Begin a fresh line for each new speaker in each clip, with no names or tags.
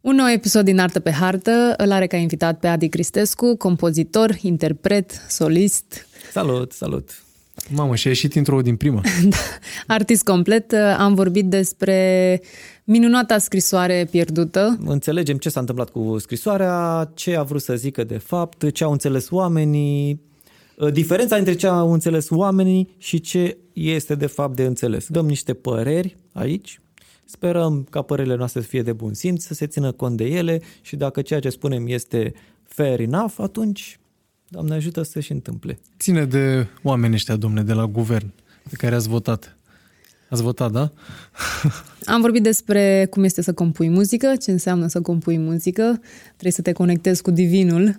Un nou episod din Artă pe Hartă îl are ca invitat pe Adi Cristescu, compozitor, interpret, solist.
Salut, salut!
Mamă, și a ieșit intro din prima.
Da, artist complet. Am vorbit despre minunata scrisoare pierdută.
Înțelegem ce s-a întâmplat cu scrisoarea, ce a vrut să zică de fapt, ce au înțeles oamenii, diferența între ce au înțeles oamenii și ce este de fapt de înțeles. Dăm niște păreri aici, Sperăm ca părerile noastre să fie de bun simț, să se țină cont de ele și dacă ceea ce spunem este fair enough, atunci, Doamne ajută să se și întâmple.
Ține de oamenii ăștia, domne, de la guvern, pe care ați votat. Ați votat, da?
Am vorbit despre cum este să compui muzică, ce înseamnă să compui muzică, trebuie să te conectezi cu divinul.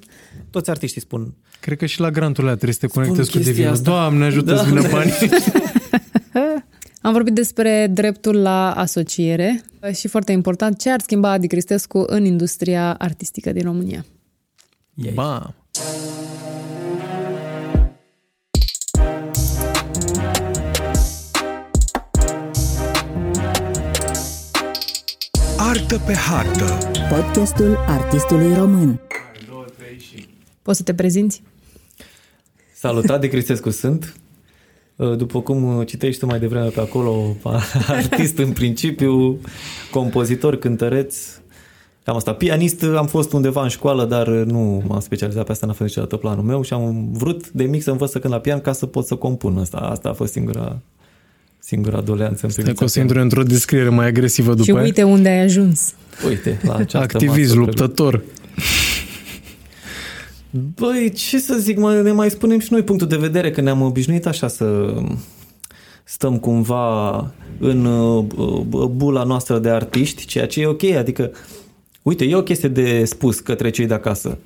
Toți artiștii spun.
Cred că și la granturile trebuie să te conectezi cu divinul. Asta. Doamne ajută da, să vină banii.
Am vorbit despre dreptul la asociere și foarte important, ce ar schimba Adi Cristescu în industria artistică din România.
Yay. Ba!
Artă pe hartă Podcastul artistului român Poți să te prezinți?
Salut, Adi Cristescu sunt Uh, după cum uh, citești tu mai devreme pe acolo, artist în principiu, compozitor, cântăreț, cam asta. Pianist am fost undeva în școală, dar nu m-am specializat pe asta, n-a fost niciodată planul meu și am vrut de mic să învăț să cânt la pian ca să pot să compun asta. Asta a fost singura singura doleanță în
Stai că o să intru într-o descriere mai agresivă după
Și uite aia. unde ai ajuns.
Uite, la această
Activist, luptător.
Băi, ce să zic, mai, ne mai spunem și noi punctul de vedere, că ne-am obișnuit așa să stăm cumva în uh, bula noastră de artiști, ceea ce e ok, adică, uite, e o chestie de spus către cei de acasă.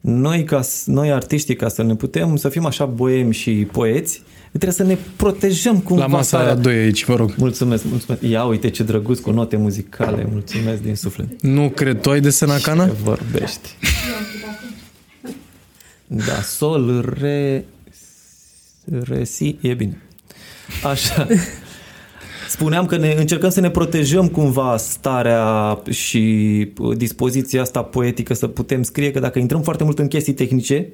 Noi, ca, noi artiștii, ca să ne putem, să fim așa boemi și poeți, trebuie să ne protejăm cumva.
La masa aia doi aici, vă rog.
Mulțumesc, mulțumesc. Ia uite ce drăguț cu note muzicale, mulțumesc din suflet.
Nu cred, tu ai de senacana?
Ce vorbești? Da, sol, re, re, si, e bine. Așa. Spuneam că ne încercăm să ne protejăm cumva starea și dispoziția asta poetică să putem scrie, că dacă intrăm foarte mult în chestii tehnice,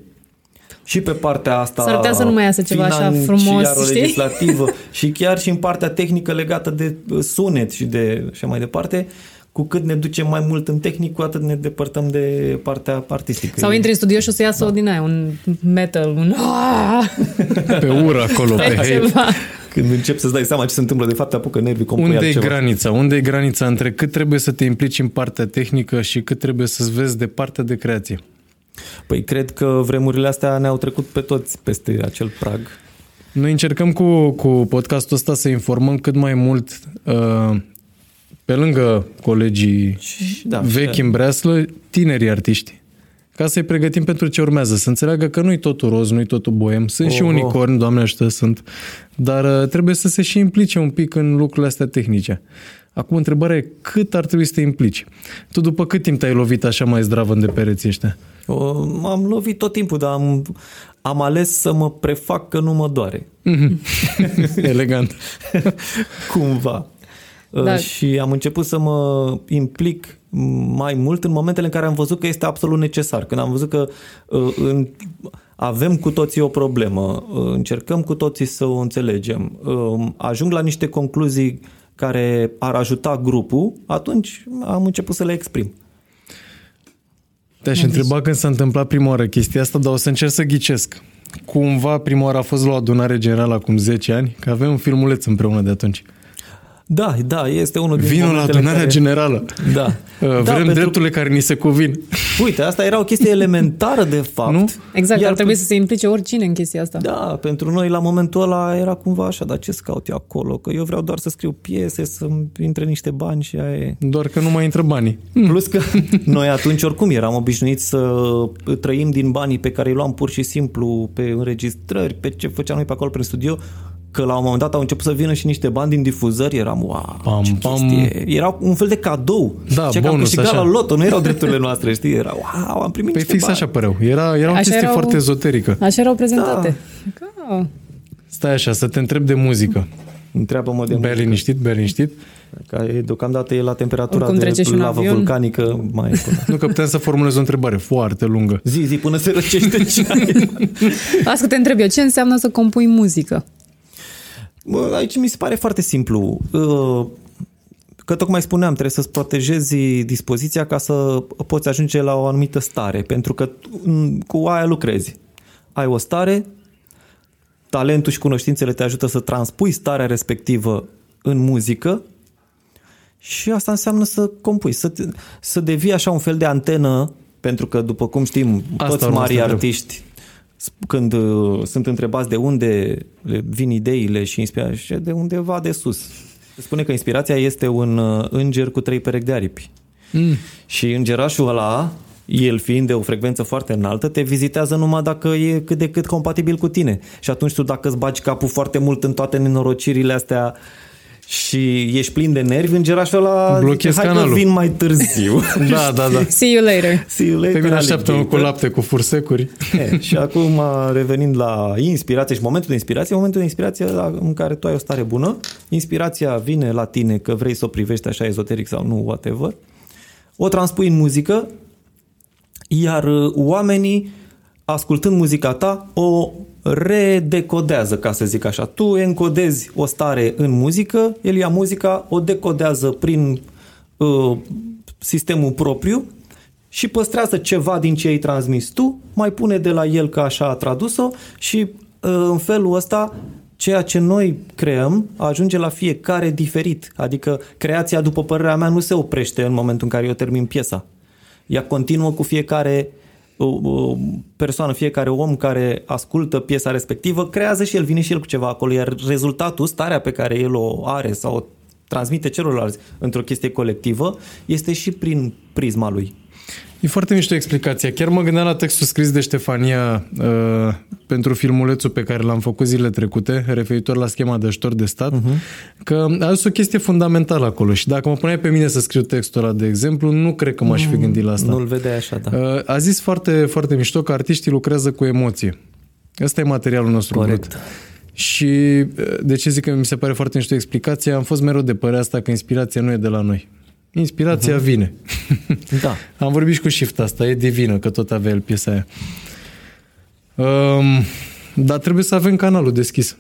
și pe partea asta
S-ar putea să nu mai iasă ceva așa frumos, știi?
legislativă și chiar și în partea tehnică legată de sunet și de așa mai departe, cu cât ne ducem mai mult în tehnic, cu atât ne depărtăm de partea artistică.
Sau intri în studio și o să iasă da. din aia, un metal, un...
Pe ură acolo, pe
ceva.
Când încep să-ți dai seama ce se întâmplă, de fapt, apucă nervii
complet Unde e granița? Unde e granița între cât trebuie să te implici în partea tehnică și cât trebuie să-ți vezi de partea de creație?
Păi cred că vremurile astea ne-au trecut pe toți peste acel prag.
Noi încercăm cu, cu podcastul ăsta să informăm cât mai mult uh, pe lângă colegii da, vechi în breaslă, tinerii artiști. Ca să-i pregătim pentru ce urmează, să înțeleagă că nu-i totul roz, nu-i totul boem. Sunt oh, și unicorni, oh. doamne ajută, sunt. Dar uh, trebuie să se și implice un pic în lucrurile astea tehnice. Acum, întrebarea e cât ar trebui să te implici? Tu după cât timp te-ai lovit așa mai zdravă de pereții ăștia?
M-am lovit tot timpul, dar am, am ales să mă prefac că nu mă doare.
Elegant.
Cumva. Uh, da. și am început să mă implic mai mult în momentele în care am văzut că este absolut necesar. Când am văzut că uh, în, avem cu toții o problemă, uh, încercăm cu toții să o înțelegem, ajung la niște concluzii care ar ajuta grupul, atunci am început să le exprim.
Te-aș întreba când s-a întâmplat prima oară chestia asta, dar o să încerc să ghicesc. Cumva prima oară a fost la o adunare generală acum 10 ani, că avem un filmuleț împreună de atunci.
Da, da, este unul din
Vinul la adunarea care... generală.
Da.
Uh, vrem da, pentru... drepturile care ni se cuvin.
Uite, asta era o chestie elementară de fapt. Nu?
Exact, Iar ar trebui să se implice oricine în chestia asta.
Da, pentru noi la momentul ăla era cumva așa, dar ce scaut eu acolo? Că eu vreau doar să scriu piese, să intre niște bani și aia e.
Doar că nu mai intră banii.
Plus că noi atunci oricum eram obișnuiți să trăim din banii pe care îi luam pur și simplu pe înregistrări, pe ce făceam noi pe acolo prin studio că la un moment dat au început să vină și niște bani din difuzări, eram, wow, pam, ce pam. chestie. Era un fel de cadou. Da, ce bonus, că am câștigat așa. la loto, nu erau drepturile noastre, știi? Era, wow, am primit
păi
niște
fix
bani.
așa păreau. Era, era o așa chestie erau, foarte ezoterică.
Așa erau prezentate. Da.
Stai așa, să te întreb de muzică.
Întreabă-mă de
muzică. liniștit, bea liniștit.
Care deocamdată e la temperatura
Oricum trece
de
și un
lavă
avion.
vulcanică mai până.
Nu că putem să formulez o întrebare foarte lungă.
Zi, zi, până se răcește ceaiul.
Asta te întreb eu, ce înseamnă să compui muzică?
Bă, Aici mi se pare foarte simplu. Uh, Că tocmai spuneam, trebuie să-ți protejezi dispoziția ca să poți ajunge la o anumită stare, pentru că mm, cu aia lucrezi. Ai o stare, talentul și cunoștințele te ajută să transpui starea respectivă în muzică și asta înseamnă să compui, să, te- să devii așa un fel de antenă, pentru că, după cum știm,
Asta
toți
urma
mari
să întreb.
artiști sp- când uh, sunt întrebați de unde le vin ideile și inspirația, de undeva de sus. Se spune că inspirația este un uh, înger cu trei perechi de aripi.
Mm.
Și îngerașul ăla, el fiind de o frecvență foarte înaltă, te vizitează numai dacă e cât de cât compatibil cu tine. Și atunci tu dacă îți bagi capul foarte mult în toate nenorocirile astea și ești plin de nervi, îngerașul ăla
Blochezi
zice, hai
canalul."
că vin mai târziu.
Da, da, da.
See you later.
See you later,
Pe mine așteaptă cu
alligator.
lapte, cu fursecuri.
E, și acum, revenind la inspirație și momentul de inspirație, momentul de inspirație în care tu ai o stare bună, inspirația vine la tine că vrei să o privești așa ezoteric sau nu, whatever, o transpui în muzică, iar uh, oamenii, ascultând muzica ta, o redecodează, ca să zic așa. Tu encodezi o stare în muzică, el ia muzica, o decodează prin uh, sistemul propriu și păstrează ceva din ce ai transmis tu, mai pune de la el că așa a tradus-o și uh, în felul ăsta ceea ce noi creăm ajunge la fiecare diferit. Adică creația, după părerea mea, nu se oprește în momentul în care eu termin piesa. Ea continuă cu fiecare uh, uh, persoană, fiecare om care ascultă piesa respectivă, creează și el, vine și el cu ceva acolo, iar rezultatul, starea pe care el o are sau o transmite celorlalți într-o chestie colectivă, este și prin prisma lui.
E foarte mișto explicația. Chiar mă gândeam la textul scris de Ștefania uh, pentru filmulețul pe care l-am făcut zilele trecute, referitor la schema de ajutor de stat, uh-huh. că a zis o chestie fundamentală acolo și dacă mă puneai pe mine să scriu textul ăla, de exemplu, nu cred că m-aș fi gândit la asta.
Nu-l vedeai așa, da.
Uh, a zis foarte, foarte mișto că artiștii lucrează cu emoție. Ăsta e materialul nostru
Corect.
brut. Și uh, de ce zic că mi se pare foarte mișto explicația? Am fost mereu de părerea asta că inspirația nu e de la noi. Inspirația uh-huh. vine.
Da.
Am vorbit și cu Shift asta, e divină, că tot avea el piesa aia. Um, dar trebuie să avem canalul deschis.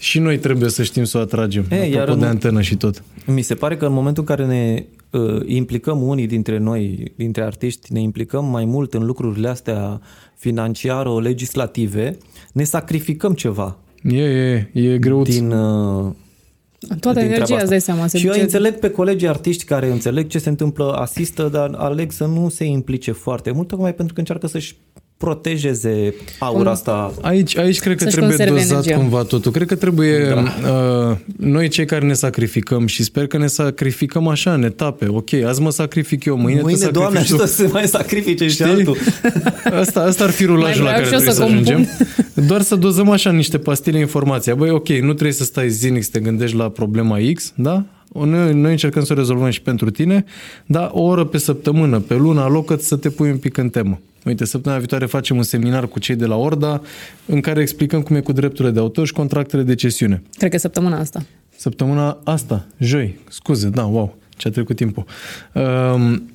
Și noi trebuie să știm să o atragem.
E,
E,
iar
apropo de
în-
antenă și tot.
Mi se pare că în momentul în care ne uh, implicăm unii dintre noi, dintre artiști, ne implicăm mai mult în lucrurile astea financiaro-legislative, ne sacrificăm ceva
E, e, e greuț.
din, uh,
Toată
din
energia,
treaba
îți dai seama.
asta.
Se
Și eu
duce...
înțeleg pe colegii artiști care înțeleg ce se întâmplă, asistă, dar aleg să nu se implice foarte mult, tocmai pentru că încearcă să-și protejeze aura asta.
Aici, aici cred că
Să-și
trebuie
conserve
dozat
energia.
cumva totul. Cred că trebuie da. uh, noi cei care ne sacrificăm și sper că ne sacrificăm așa în etape. Ok, azi mă sacrific eu, mâine,
Mâine,
te
Doamne,
sacrifici
ajută să se mai sacrifice și
Știi?
altul.
Asta, asta ar fi rulajul la
Mai
care
vreau și eu
trebuie să,
să
ajungem.
compun.
Doar să dozăm așa niște pastile informația. Băi, ok, nu trebuie să stai zilnic să te gândești la problema X, da? Noi, noi încercăm să o rezolvăm și pentru tine, dar o oră pe săptămână, pe lună, alocă să te pui un pic în temă. Uite, săptămâna viitoare facem un seminar cu cei de la Orda în care explicăm cum e cu drepturile de autor și contractele de cesiune.
Cred că săptămâna asta.
Săptămâna asta, joi, scuze, da, wow, ce-a trecut timpul. Um,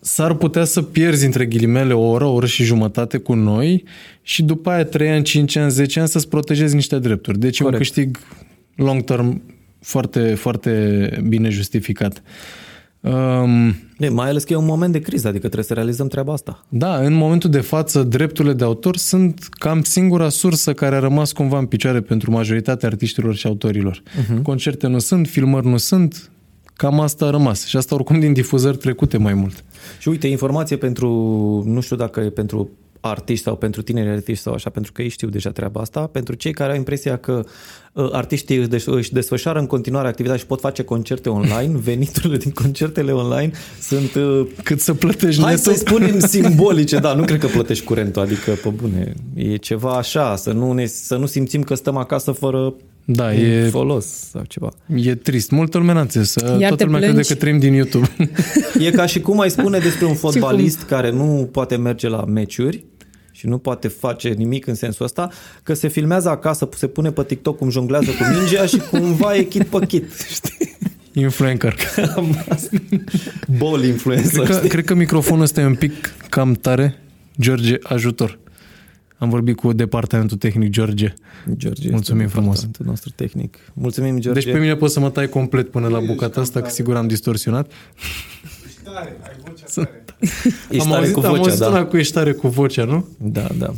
s-ar putea să pierzi între ghilimele o oră, o oră și jumătate cu noi și după aia 3 ani, 5 ani, 10 ani să-ți protejezi niște drepturi. Deci e un
Corect.
câștig long term foarte, foarte bine justificat. Um,
E, mai ales că e un moment de criză, adică trebuie să realizăm treaba asta.
da, în momentul de față, drepturile de autor sunt cam singura sursă care a rămas cumva în picioare pentru majoritatea artiștilor și autorilor. Uh-huh. Concerte nu sunt, filmări nu sunt, cam asta a rămas. Și asta oricum din difuzări trecute mai mult.
Și uite, informație pentru, nu știu dacă e pentru artiști sau pentru tineri artiști sau așa, pentru că ei știu deja treaba asta, pentru cei care au impresia că uh, artiștii își, des- își desfășoară în continuare activitatea și pot face concerte online, veniturile din concertele online sunt, uh,
Cât să plătești
hai
netul.
să spunem, simbolice, da, nu cred că plătești curentul, adică, pe bune, e ceva așa, să nu, ne, să nu simțim că stăm acasă fără
Da,
e...
e,
folos sau ceva.
e trist. Multă lume n-a înțeles.
Iar
Toată
te
lumea crede
plângi?
că trăim din YouTube.
E ca și cum ai spune despre un fotbalist care nu poate merge la meciuri și nu poate face nimic în sensul ăsta, că se filmează acasă, se pune pe TikTok cum jonglează cu mingea și cumva e chit pe chit. Știi?
Influencer.
Bol influencer.
Cred că, cred că microfonul ăsta e un pic cam tare. George, ajutor. Am vorbit cu departamentul tehnic George.
George
Mulțumim
este
frumos.
departamentul nostru tehnic. Mulțumim, George.
Deci pe mine poți să mă tai complet până la bucata asta, că sigur am distorsionat.
Tare, ai vocea tare.
Ești
am
tare
auzit,
cu
am
vocea,
auzit
da.
una cu ești tare cu vocea, nu?
Da, da.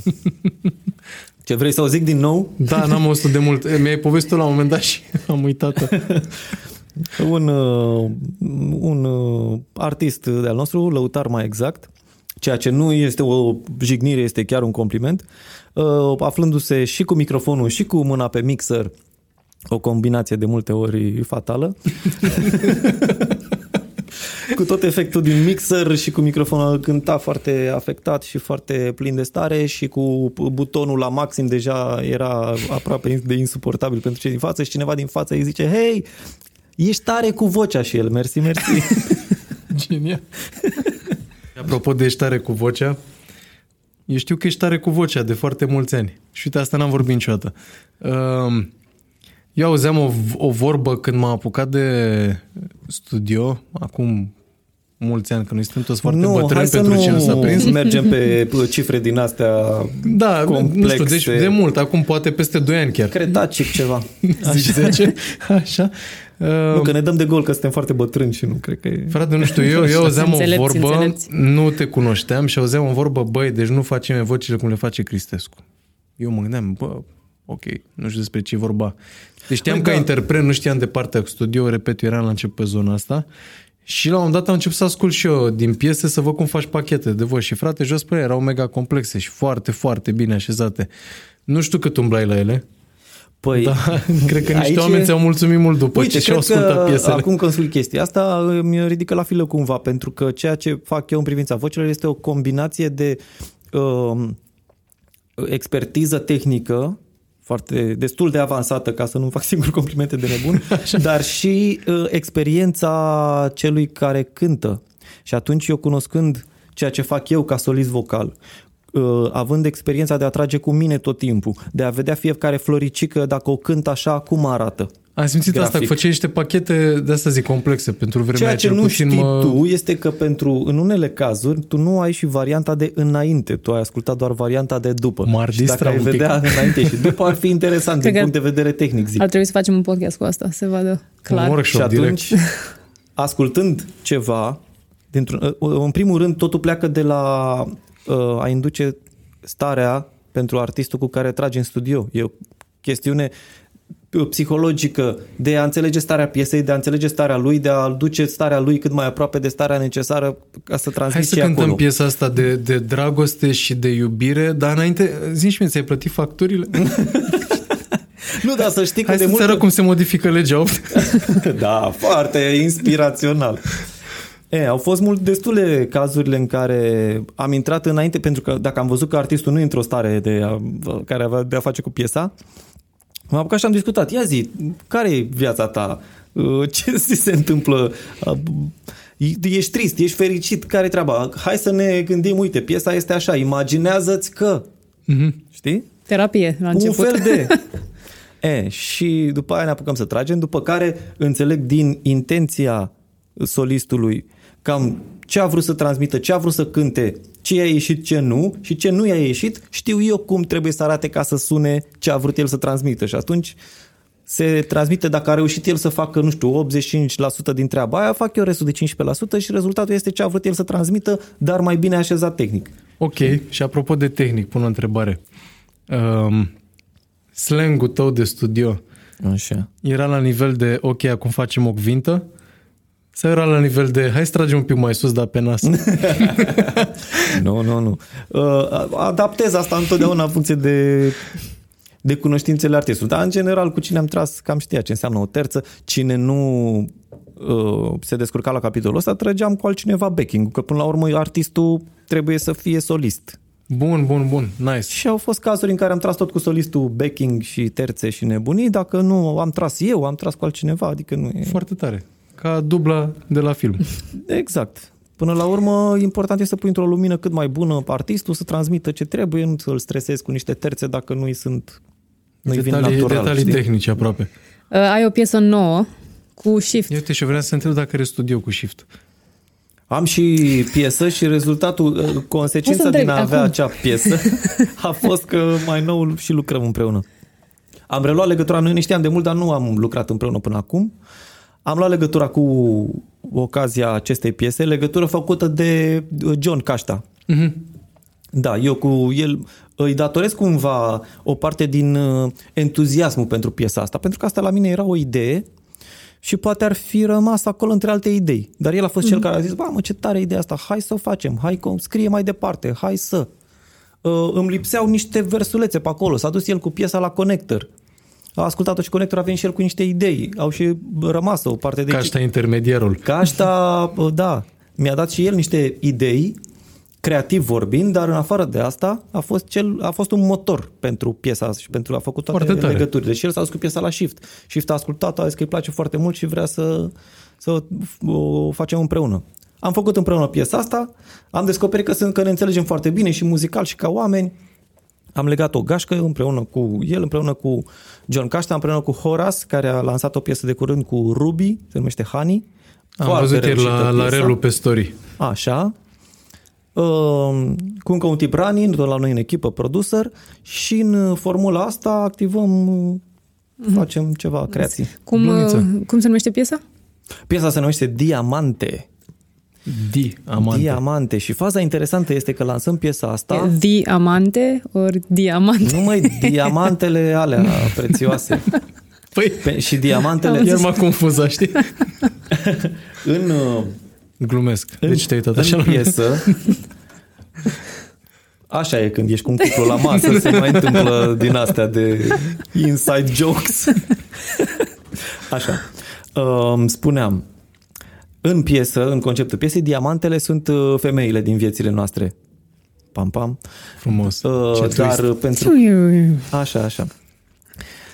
Ce vrei să o zic din nou?
Da, n-am auzit de mult. Mi-ai povestit la un moment dat și am uitat
Un, uh, un uh, artist de-al nostru, lăutar mai exact, ceea ce nu este o jignire, este chiar un compliment, uh, aflându-se și cu microfonul și cu mâna pe mixer, o combinație de multe ori fatală. cu tot efectul din mixer și cu microfonul cânta foarte afectat și foarte plin de stare și cu butonul la maxim deja era aproape de insuportabil pentru cei din față și cineva din față îi zice Hei, ești tare cu vocea și el, mersi, mersi.
Genial. Apropo de ești tare cu vocea, eu știu că ești tare cu vocea de foarte mulți ani. Și uite, asta n-am vorbit niciodată. Um, Eu auzeam o, o vorbă când m-am apucat de studio, acum mulți ani, că noi suntem toți foarte
nu, hai
bătrâni
să
pentru
nu
cine s-a prins.
mergem pe cifre din astea
Da,
complexe.
nu știu, deci de mult, acum poate peste 2 ani chiar.
Cretacic ceva.
Zici 10? Așa.
Nu, că ne dăm de gol că suntem foarte bătrâni și nu cred că e...
Frate, nu știu, eu, eu auzeam o
Înțelepți,
vorbă,
înțelepți.
nu te cunoșteam și auzeam o vorbă, băi, deci nu facem vocile cum le face Cristescu. Eu mă gândeam, bă, ok, nu știu despre ce e vorba. Deci știam
Păi
că
da.
interpret, nu știam de partea cu studio, repet, eu eram la început pe zona asta și la un moment dat am început să ascult și eu din piese să văd cum faci pachete de voci și frate, jos pe ele erau mega complexe și foarte, foarte bine așezate. Nu știu cât umblai la ele,
Păi,
da, cred că niște
aici
oameni
e-
ți-au mulțumit mult după
Uite,
ce și-au
cred
ascultat
că
piesele.
acum când spui chestia asta, mi ridică la filă cumva, pentru că ceea ce fac eu în privința vocilor este o combinație de uh, expertiză tehnică foarte destul de avansată, ca să nu fac singur complimente de nebun, dar și uh, experiența celui care cântă. Și atunci eu cunoscând ceea ce fac eu ca solist vocal, uh, având experiența de a trage cu mine tot timpul, de a vedea fiecare floricică dacă o cânt așa, cum arată.
Am simțit
grafic.
asta, că făceai niște pachete, de asta zic, complexe pentru vremea
Ceea
aia,
ce
cel
nu
puțin
știi
mă...
tu este că pentru, în unele cazuri, tu nu ai și varianta de înainte, tu ai ascultat doar varianta de după.
M-ar
și dacă
distra
ai
un pic.
vedea înainte și după ar fi interesant
Cred
din
că-
punct de vedere tehnic, zic.
Ar trebui să facem un podcast cu asta, se vadă clar.
Un
Și
workshop
atunci,
direct.
ascultând ceva, dintr-un, în primul rând, totul pleacă de la uh, a induce starea pentru artistul cu care tragi în studio. E o chestiune uh, psihologică de a înțelege starea piesei, de a înțelege starea lui, de a duce starea lui cât mai aproape de starea necesară ca să
Hai
transmiți
să
ce e
cântăm
acolo.
piesa asta de, de dragoste și de iubire, dar înainte, zi și mie, ți-ai plătit facturile?
Nu, dar să știi că
Hai
de
să-ți
mult...
arăt cum se modifică legea 8.
Da, foarte inspirațional. E, au fost mult destule cazurile în care am intrat înainte, pentru că dacă am văzut că artistul nu e într-o stare de a, care avea de a face cu piesa, m-am apucat și am discutat. Ia zi, care e viața ta? Uh, Ce ți se întâmplă? Uh, Ești trist, ești fericit, care e treaba? Hai să ne gândim, uite, piesa este așa, imaginează-ți că, știi?
Terapie la început.
Un fel de... E, și după aia ne apucăm să tragem, după care înțeleg din intenția solistului cam ce a vrut să transmită, ce a vrut să cânte, ce i-a ieșit, ce nu și ce nu i-a ieșit, știu eu cum trebuie să arate ca să sune ce a vrut el să transmită și atunci se transmite dacă a reușit el să facă, nu știu, 85% din treaba aia, fac eu restul de 15% și rezultatul este ce a vrut el să transmită, dar mai bine așezat tehnic.
Ok, și apropo de tehnic, pun o întrebare. Um, slang-ul tău de studio
Așa.
era la nivel de, ok, acum facem o cvintă? Sau era la nivel de, hai să tragem un pic mai sus, dar pe nas?
Nu, nu, nu. Uh, adaptez asta întotdeauna în funcție de, de cunoștințele artistului. Dar, în general, cu cine am tras, cam știa ce înseamnă o terță. Cine nu uh, se descurca la capitolul ăsta, trăgeam cu altcineva backing că până la urmă artistul trebuie să fie solist.
Bun, bun, bun, nice.
Și au fost cazuri în care am tras tot cu solistul backing și terțe și nebunii, dacă nu am tras eu, am tras cu altcineva, adică nu e...
Foarte tare. Ca dubla de la film.
Exact. Până la urmă, important este să pui într-o lumină cât mai bună pe artistul, să transmită ce trebuie, nu să-l stresezi cu niște terțe dacă nu-i sunt nu-i vin
Detalii,
natural,
detalii
știi?
tehnice aproape.
Uh, ai o piesă nouă Cu Shift.
Uite, și eu vreau să întreb dacă are studio cu Shift.
Am și piesă și rezultatul, uh, consecința din a avea acum. acea piesă a fost că mai nou și lucrăm împreună. Am reluat legătura, noi ne știam de mult, dar nu am lucrat împreună până acum. Am luat legătura cu ocazia acestei piese, legătură făcută de John Cașta. Mm-hmm. Da, eu cu el îi datoresc cumva o parte din uh, entuziasmul pentru piesa asta, pentru că asta la mine era o idee și poate ar fi rămas acolo între alte idei. Dar el a fost mm-hmm. cel mhm. care a zis, ba mă, ce tare idee asta, hai să o facem, hai că scrie mai departe, hai să. Uh, îmi lipseau niște versulețe pe acolo, s-a dus el cu piesa la Connector. A ascultat-o și Connector a venit și el cu niște idei. Au și rămas o parte de...
Cașta intermediarul.
Cașta, uh, da, mi-a dat și el niște idei creativ vorbind, dar în afară de asta a fost, cel, a fost un motor pentru piesa asta și pentru a făcut toate foarte legăturile. Deci el s-a dus cu piesa la Shift. Shift a ascultat, a zis că îi place foarte mult și vrea să, să o facem împreună. Am făcut împreună piesa asta, am descoperit că, sunt, că ne înțelegem foarte bine și muzical și ca oameni. Am legat o gașcă împreună cu el, împreună cu John Cașta, împreună cu Horace, care a lansat o piesă de curând cu Ruby, se numește Honey.
Am văzut ieri la, la Relu pe story.
Așa, Ehm, cu încă un tip running, la noi în echipă, producer și în formula asta activăm, mm-hmm. facem ceva creații.
Cum, uh, cum se numește piesa?
Piesa se numește Diamante.
Diamante.
Diamante. Și faza interesantă este că lansăm piesa asta...
Diamante ori diamante?
Nu mai diamantele alea prețioase.
Păi,
Pe, și diamantele...
Iar m-a confuzat, știi?
în uh,
Glumesc. Deci te-ai uitat
așa în piesă. Așa e când ești cu un cuplu la masă, se mai întâmplă din astea de inside jokes. Așa. Um, spuneam, în piesă, în conceptul piesei, diamantele sunt uh, femeile din viețile noastre. Pam, pam.
Frumos.
Uh, dar trist. pentru... Așa, așa.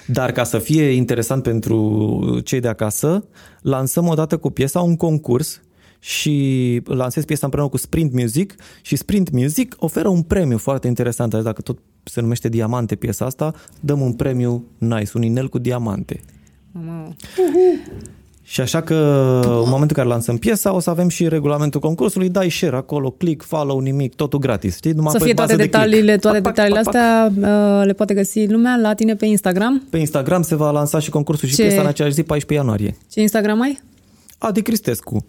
Dar ca să fie interesant pentru cei de acasă, lansăm odată cu piesa un concurs și lansez piesa împreună cu Sprint Music și Sprint Music oferă un premiu foarte interesant. Adică dacă tot se numește Diamante piesa asta, dăm un premiu nice, un inel cu diamante. Mama. Și așa că în momentul în care lansăm piesa o să avem și regulamentul concursului, dai share acolo, click, follow, nimic, totul gratis. Știi?
Numai să fie toate de detaliile, toate pac, detaliile pac, astea pac. Uh, le poate găsi lumea la tine pe Instagram?
Pe Instagram se va lansa și concursul și Ce? piesa în aceeași zi, 14 ianuarie.
Ce Instagram ai?
Adi Cristescu.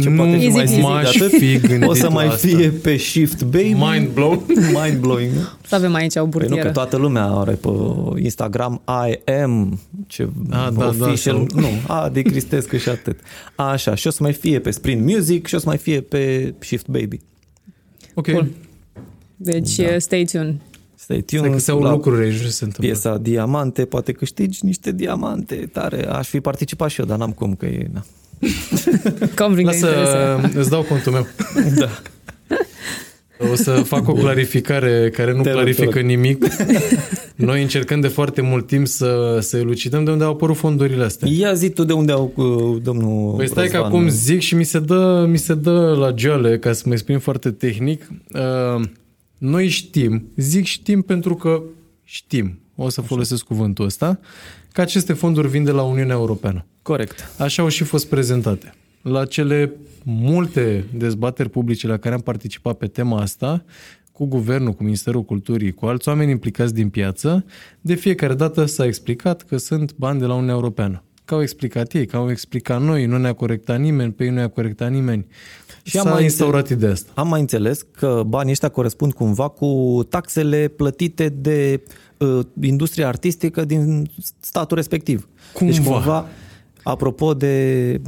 Ce nu poate fi mai zi atât? Fi
o să mai
asta.
fie pe Shift Baby.
Mind blown.
Mind blowing.
Să avem aici o burtieră.
Păi nu, că toată lumea are pe Instagram I am ce
a, da, official,
da, nu, a de Cristescu și atât. Așa, și o să mai fie pe Sprint Music și o să mai fie pe Shift Baby.
Ok. Cool.
Deci da. stay tuned.
Stay tuned.
Că se au lucruri aici, se întâmplă.
Piesa Diamante, poate câștigi niște diamante tare. Aș fi participat și eu, dar n-am cum, că e... Na.
Conflict
Lasă, îți dau contul meu.
Da.
O să fac o clarificare care nu Te clarifică rog. nimic. Noi încercăm de foarte mult timp să, să elucidăm de unde au apărut fondurile astea.
Ia zi tu de unde au uh, domnul
Păi stai Răzvan. că acum zic și mi se dă, mi se dă la geale, ca să mă exprim foarte tehnic. Uh, noi știm, zic știm pentru că știm, o să folosesc cuvântul ăsta, că aceste fonduri vin de la Uniunea Europeană.
Corect.
Așa au și fost prezentate. La cele multe dezbateri publice la care am participat pe tema asta, cu guvernul, cu Ministerul Culturii, cu alți oameni implicați din piață, de fiecare dată s-a explicat că sunt bani de la Uniunea Europeană. Că au explicat ei, că au explicat noi, nu ne-a corectat nimeni, pe ei nu ne-a corectat nimeni. Și S-a am mai instaurat înțeles, ideea asta.
Am mai înțeles că banii ăștia corespund cumva cu taxele plătite de uh, industria artistică din statul respectiv.
Cumva.
Deci
cumva
Apropo de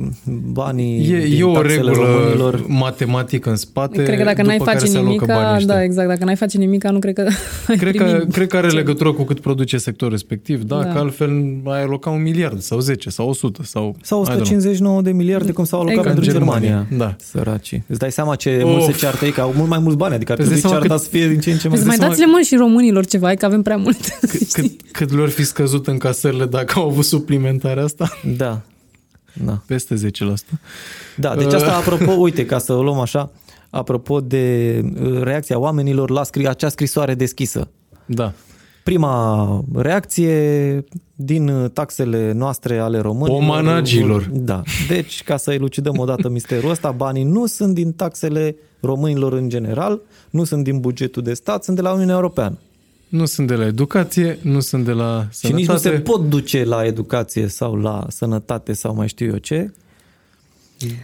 banii
e,
din
e o regulă
românilor,
matematică în spate,
Cred că dacă n-ai face nimic, da, exact, dacă n-ai face nimic, nu cred că
cred că, cred că are legătură cu cât produce sectorul respectiv, da, da. că altfel ai aloca un miliard sau 10 sau 100 sau...
Sau 159 de miliarde cum s-au alocat exact. pentru Germania. Germania.
Da.
Săraci. Îți dai seama ce of. mult se ceartă ei, că au mult mai mulți bani, adică ar trebui cearta să fie din ce în ce mai...
Mai dați-le mă și românilor ceva, că avem prea mult.
Cât, cât le-ar fi scăzut în casările dacă au avut suplimentarea asta?
Da. Da.
Peste 10%.
Da, deci asta apropo, uite, ca să o luăm așa, apropo de uh, reacția oamenilor la scri- acea scrisoare deschisă.
Da.
Prima reacție, din uh, taxele noastre ale românilor.
Pomanagilor.
Da. Deci, ca să elucidăm odată misterul ăsta, banii nu sunt din taxele românilor în general, nu sunt din bugetul de stat, sunt de la Uniunea Europeană.
Nu sunt de la educație, nu sunt de la sănătate.
Și nici nu se pot duce la educație sau la sănătate sau mai știu eu ce.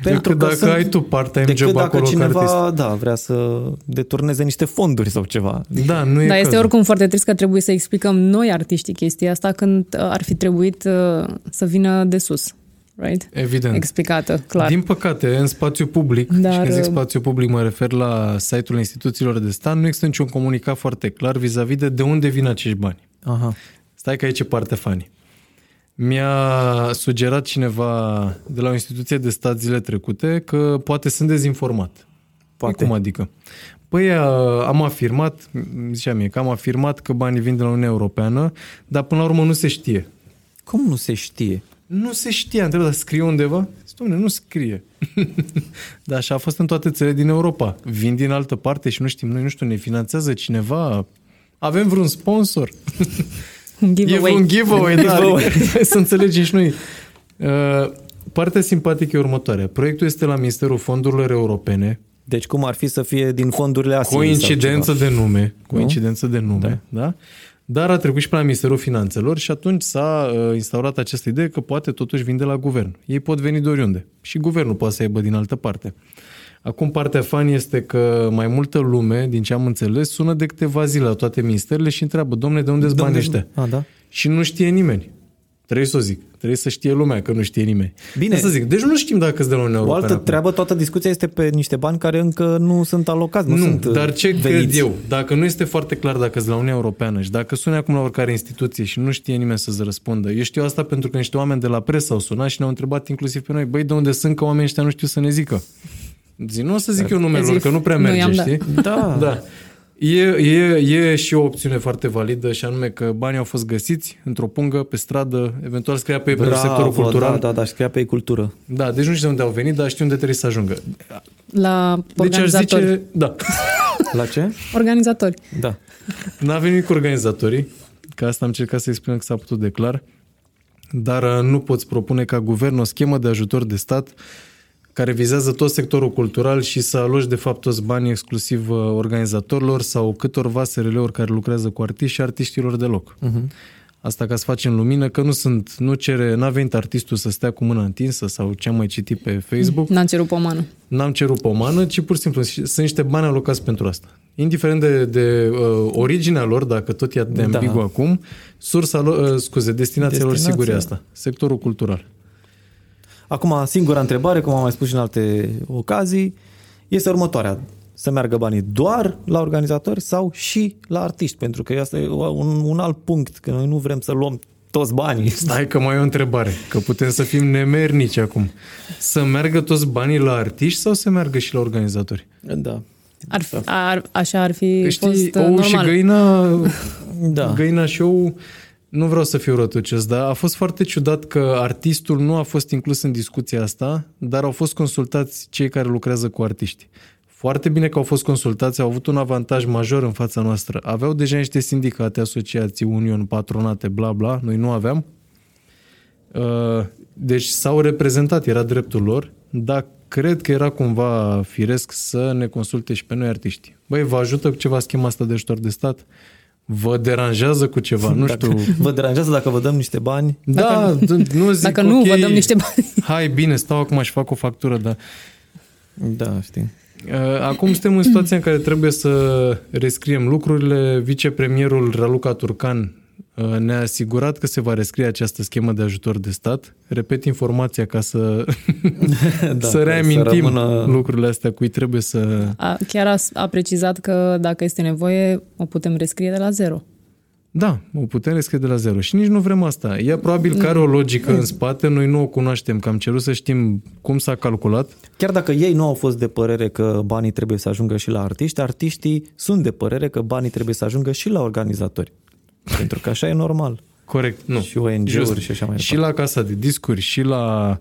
Pentru că dacă sunt, ai tu part-time
decât
job
dacă
acolo
cineva
ca artist.
da, vrea să deturneze niște fonduri sau ceva.
Da, nu e
Dar este
cazul.
oricum foarte trist că trebuie să explicăm noi artiștii chestia asta când uh, ar fi trebuit uh, să vină de sus. Right?
Evident.
Explicată, clar.
Din păcate, în spațiu public, Dar,
Dar,
și când zic
uh,
spațiu public mă refer la site-ul instituțiilor de stat, nu există niciun comunicat foarte clar vis-a-vis de de unde vin acești bani.
Aha.
Stai că aici e parte funny. Mi-a sugerat cineva de la o instituție de stat zile trecute că poate sunt dezinformat.
Poate.
Cum adică? Păi a, am afirmat, zicea mie, că am afirmat că banii vin de la Uniunea Europeană, dar până la urmă nu se știe.
Cum nu se știe?
Nu se știe, am întrebat, dar scrie undeva? Zic, Dom'le, nu scrie. dar așa a fost în toate țările din Europa. Vin din altă parte și nu știm, noi nu știu, ne finanțează cineva? Avem vreun sponsor? E
Giveaway.
un giveaway, da.
Giveaway.
Hai să înțelegem și noi. Uh, partea simpatică e următoarea. Proiectul este la Ministerul Fondurilor Europene,
Deci cum ar fi să fie din fondurile Asiei
coincidență
sau
de nume, coincidență de nume, da. da? Dar a trecut și pe la Ministerul Finanțelor și atunci s-a uh, instaurat această idee că poate totuși vin de la guvern. Ei pot veni de oriunde. Și guvernul poate să aibă din altă parte. Acum partea fan este că mai multă lume, din ce am înțeles, sună de câteva zile la toate ministerele și întreabă, domne, de unde sunt banii ăștia?
A, da?
Și nu știe nimeni. Trebuie să o zic. Trebuie să știe lumea că nu știe nimeni.
Bine.
Să zic. Deci nu știm dacă sunt de la Uniunea
O
Europeană.
altă
acum.
treabă, toată discuția este pe niște bani care încă nu sunt alocați, nu,
Nu,
sunt uh,
dar ce
veniți.
cred eu? Dacă nu este foarte clar dacă sunt la Uniunea Europeană și dacă suni acum la oricare instituție și nu știe nimeni să-ți răspundă, eu știu asta pentru că niște oameni de la presă au sunat și ne-au întrebat inclusiv pe noi, băi, de unde sunt că oamenii ăștia nu știu să ne zică? Zi, nu o să zic eu numele lor,
Zic,
că nu prea
nu
merge,
i-am dat.
știi?
Da.
Da. E, e, e și o opțiune foarte validă și anume că banii au fost găsiți într-o pungă, pe stradă, eventual scria pe ei pentru sectorul cultural.
Da, da, da, scria pe ei cultură.
Da, deci nu știu de unde au venit, dar știu unde trebuie să ajungă.
La
Deci aș
organizatori.
zice, da,
La ce?
Organizatori.
Da.
n-a venit cu organizatorii, că asta am încercat să exprim că s-a putut de clar, dar uh, nu poți propune ca guvern o schemă de ajutor de stat care vizează tot sectorul cultural și să aloci de fapt toți banii exclusiv uh, organizatorilor sau câtorva SRL-uri care lucrează cu artiști și artiștilor deloc. Uh-huh. Asta ca să facem lumină, că nu sunt, nu cere, n-a venit artistul să stea cu mâna întinsă sau ce am mai citit pe Facebook.
N-am cerut pomană.
N-am cerut pomană, ci pur și simplu sunt niște bani alocați pentru asta. Indiferent de, de uh, originea lor, dacă tot e atât de
Da.
ambigu acum, sursa lor, uh, scuze, destinația lor
Destinația.
sigur e asta, sectorul cultural.
Acum, singura întrebare, cum am mai spus și în alte ocazii, este următoarea. Să meargă banii doar la organizatori sau și la artiști? Pentru că asta e un, un alt punct, că noi nu vrem să luăm toți banii.
Stai că mai e o întrebare, că putem să fim nemernici acum. Să meargă toți banii la artiști sau să meargă și la organizatori?
Da.
Ar, fi- ar, așa ar fi
Că știi,
fost uh,
ou și
normal.
găina,
Da.
găina și ou, nu vreau să fiu rătucios, dar a fost foarte ciudat că artistul nu a fost inclus în discuția asta, dar au fost consultați cei care lucrează cu artiști. Foarte bine că au fost consultați, au avut un avantaj major în fața noastră. Aveau deja niște sindicate, asociații, uniuni, patronate, bla bla, noi nu aveam. Uh, Deci s-au reprezentat, era dreptul lor, dar cred că era cumva firesc să ne consulte și pe noi artiști. Băi, vă ajută cu ceva schema asta de ajutor de stat? Vă deranjează cu ceva? Nu
Dacă
știu.
vă deranjează dacă vă dăm niște bani?
Da, d- nu zic,
Dacă nu,
ok,
vă dăm niște bani.
Hai, bine, stau acum și fac o factură, dar
Da, știi.
Uh, Acum suntem în situația în care trebuie să rescriem lucrurile. Vicepremierul Raluca Turcan uh, ne-a asigurat că se va rescrie această schemă de ajutor de stat. Repet informația ca să,
Da,
să
să
reamintim
rămână-
lucrurile astea cui trebuie să...
A, chiar a, a precizat că dacă este nevoie, o putem rescrie de la zero.
Da, o putem rescrie de la zero. Și nici nu vrem asta. Ea probabil că are o logică în spate, noi nu o cunoaștem, că am cerut să știm cum s-a calculat.
Chiar dacă ei nu au fost de părere că banii trebuie să ajungă și la artiști, artiștii sunt de părere că banii trebuie să ajungă și la organizatori. Pentru că așa e normal.
Corect, nu.
Și ONG-uri
Just.
și așa mai
Și la casa de discuri, și la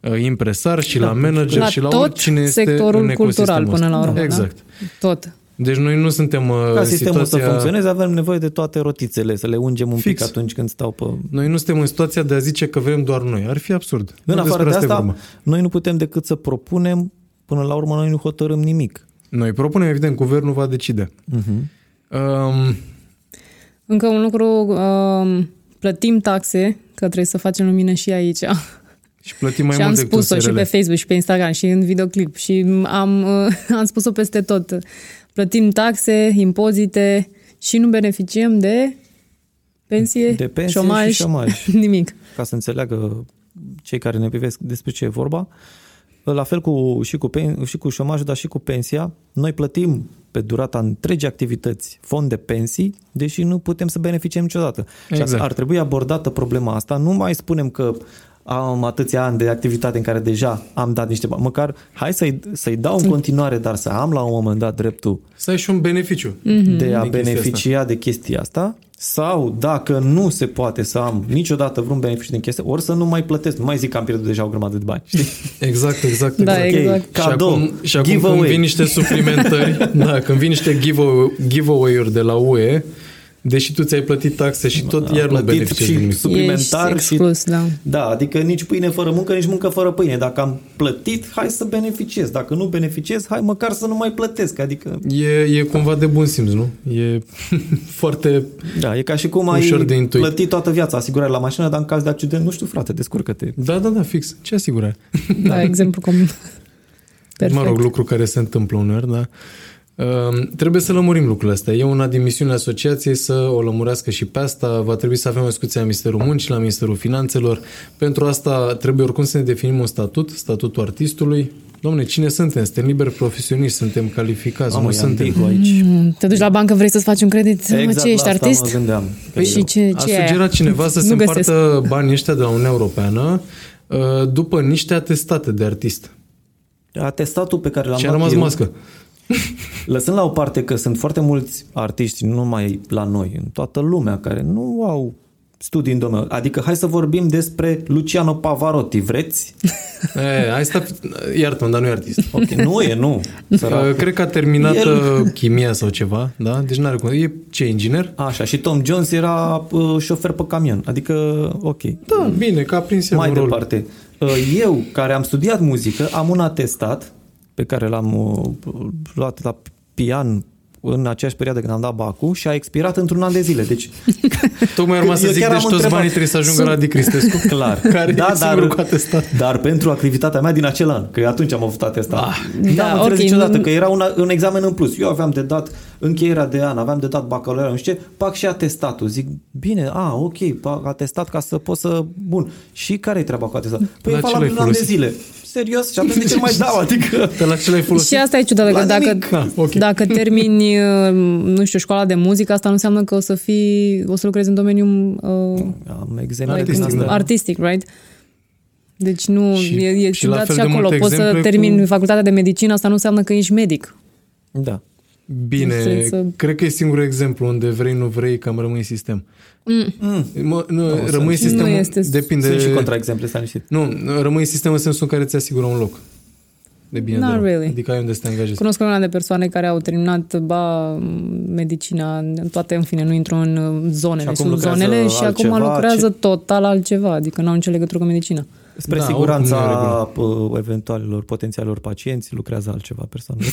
uh, impresar, și la manager,
la
și la
tot
oricine este
sectorul
în
cultural
ecosistemul
până la
ăsta.
urmă.
Exact.
Da? Tot.
Deci noi nu suntem uh,
Ca
în
sistemul
situația...
să funcționeze, avem nevoie de toate rotițele, să le ungem un
Fix.
pic atunci când stau pe...
Noi nu suntem în situația de a zice că vrem doar noi. Ar fi absurd.
În
Nu
afară de
despre
asta,
e vorba.
noi nu putem decât să propunem, până la urmă noi nu hotărâm nimic.
Noi propunem, evident, guvernul va decide.
Uh-huh.
Um,
Încă un lucru, um, plătim taxe, că trebuie să facem lumină și aici.
și plătim mai
și am
mult decât
spus-o și
SRL.
pe Facebook și pe Instagram și în videoclip și am, uh, am spus-o peste tot. Plătim taxe, impozite și nu beneficiem de pensie,
De pensie
șomaj,
și șomaj.
nimic.
Ca să înțeleagă cei care ne privesc despre ce e vorba. La fel cu, și, cu, pen, și cu șomajul, dar și cu pensia, noi plătim pe durata întregii activități fond de pensii, deși nu putem să beneficiem niciodată. Și
Exact.
ar trebui abordată problema asta. Nu mai spunem că am atâția ani de activitate în care deja am dat niște bani. Măcar hai să-i, să-i dau în continuare, dar să am la un moment dat dreptul
Să ai și un beneficiu.
Mm.
de a
Din chestia
beneficia de chestia asta sau dacă nu se poate să am niciodată vreun beneficiu din chestia, ori să nu mai plătesc, nu mai zic că am pierdut deja o grămadă de bani. Știi?
Exact, exact.
Da,
exact.
exact.
Cadou,
și acum, și acum când
giveaway.
vin niște suplimentări, da, când vin niște giveaway- giveaway-uri de la UE, deși tu ți-ai plătit taxe și tot
Am
iar nu
plătit
beneficiezi
și
de nimic.
suplimentar
Ești
și
exclus, da.
da, adică nici pâine fără muncă, nici muncă fără pâine. Dacă am plătit, hai să beneficiez. Dacă nu beneficiez, hai măcar să nu mai plătesc. Adică
E, e cumva de bun simț, nu? E foarte...
da, e ca și cum ai
Ușor de intuit.
plătit toată viața asigurare la mașină, dar în caz de accident, nu știu, frate, descurcă-te.
Da, da, da, fix. Ce asigurare?
Da, exemplu comun. Perfect.
Mă rog, lucru care se întâmplă uneori, da. Uh, trebuie să lămurim lucrurile astea. E una din misiunile asociației să o lămurească și pe asta. Va trebui să avem o discuție la Ministerul Muncii, la Ministerul Finanțelor. Pentru asta trebuie oricum să ne definim un statut, statutul artistului. Domne, cine suntem? Suntem liberi profesioniști, suntem calificați,
Mamă,
nu
e
suntem.
ambigu aici.
Mm, Te duci la bancă, vrei să-ți faci un credit? Exact
Exact
ce ești
la asta
artist?
mă gândeam. Că
și
eu-
ce,
A
ce e aia?
sugerat cineva să se
Nu găsesc.
împartă banii ăștia de la Uniunea Europeană uh, după niște atestate de artist.
Atestatul pe care l-am
Și a
luat
rămas
eu,
mască.
Lăsând la o parte că sunt foarte mulți artiști, nu numai la noi, în toată lumea, care nu au studii în domeniu. Adică hai să vorbim despre Luciano Pavarotti, vreți?
E, hai sta, iartă-mă, dar nu e artist.
Ok, nu e, nu. Sărac.
Uh, Cred că a terminat
El-
El... chimia sau ceva, da? Deci n-are cum. E ce, inginer?
Așa, și Tom Jones era uh, șofer pe camion. Adică, ok.
Da, bine, că a prins el
Mai
un rol.
departe. Uh, Eu, care am studiat muzică, am un atestat pe care l-am uh, luat la pian în aceeași perioadă când am dat bacul și a expirat într-un an de zile. Deci,
Tocmai urma să
Eu
zic,
chiar
deci
am
toți
întrebat.
banii trebuie să ajungă
Sunt-
la Adi Cristescu.
Clar.
Care
da,
e singurul cu atestat.
dar pentru activitatea mea din acel an, că eu atunci am avut atestat. Ah,
da,
N-am înțeles
ok,
niciodată
nu-
că era un, un examen în plus. Eu aveam de dat încheierea de an, aveam de dat bacalaureat, nu știu ce, pac și atestatul. Zic, bine, a, ok, pac atestat ca să pot să... Bun. Și care e treaba cu atestatul? Păi
La
e
ce
valabil
l-ai
un an de
folosit?
zile. Serios? Și atunci de ce mai dau? Adică...
Pe la ce l-ai folosit?
Și asta e ciudat, că
La
dacă,
nimic.
Ah, ok.
dacă termini, uh, nu știu, școala de muzică, asta nu înseamnă că o să fii, o să lucrezi în domeniul uh,
Am exemple
Artistic,
din
da.
asta.
artistic, right? Deci nu,
Și-
e, e
și la
ciudat
fel
și
de
acolo.
multe
Poți să
exemple
termini
cu-
facultatea de medicină, asta nu înseamnă că ești medic.
Da.
Bine,
Trebuie să-
cred că e singurul exemplu unde vrei, nu vrei, cam rămâi în sistem.
Mm.
Mă, nu,
sunt-
rămâi în sistemul,
Nu este-
depinde...
Sunt și contraexemple, stai liniștit.
Nu, rămâi în sistem în sensul în care ți asigură un loc. De bine
Not
de rău.
really.
Adică ai unde să te angajezi.
Cunosc o grămadă de persoane care au terminat ba medicina, în toate, în fine, nu intru în uh, zonele,
Și acum
sunt
lucrează
zonele și acum
altceva,
lucrează
ce-
total altceva, adică nu au nicio legătură cu medicina.
Spre
Da,
siguranța
oricum nu e
uh, eventualilor potențialilor pacienți, lucrează altceva persoană.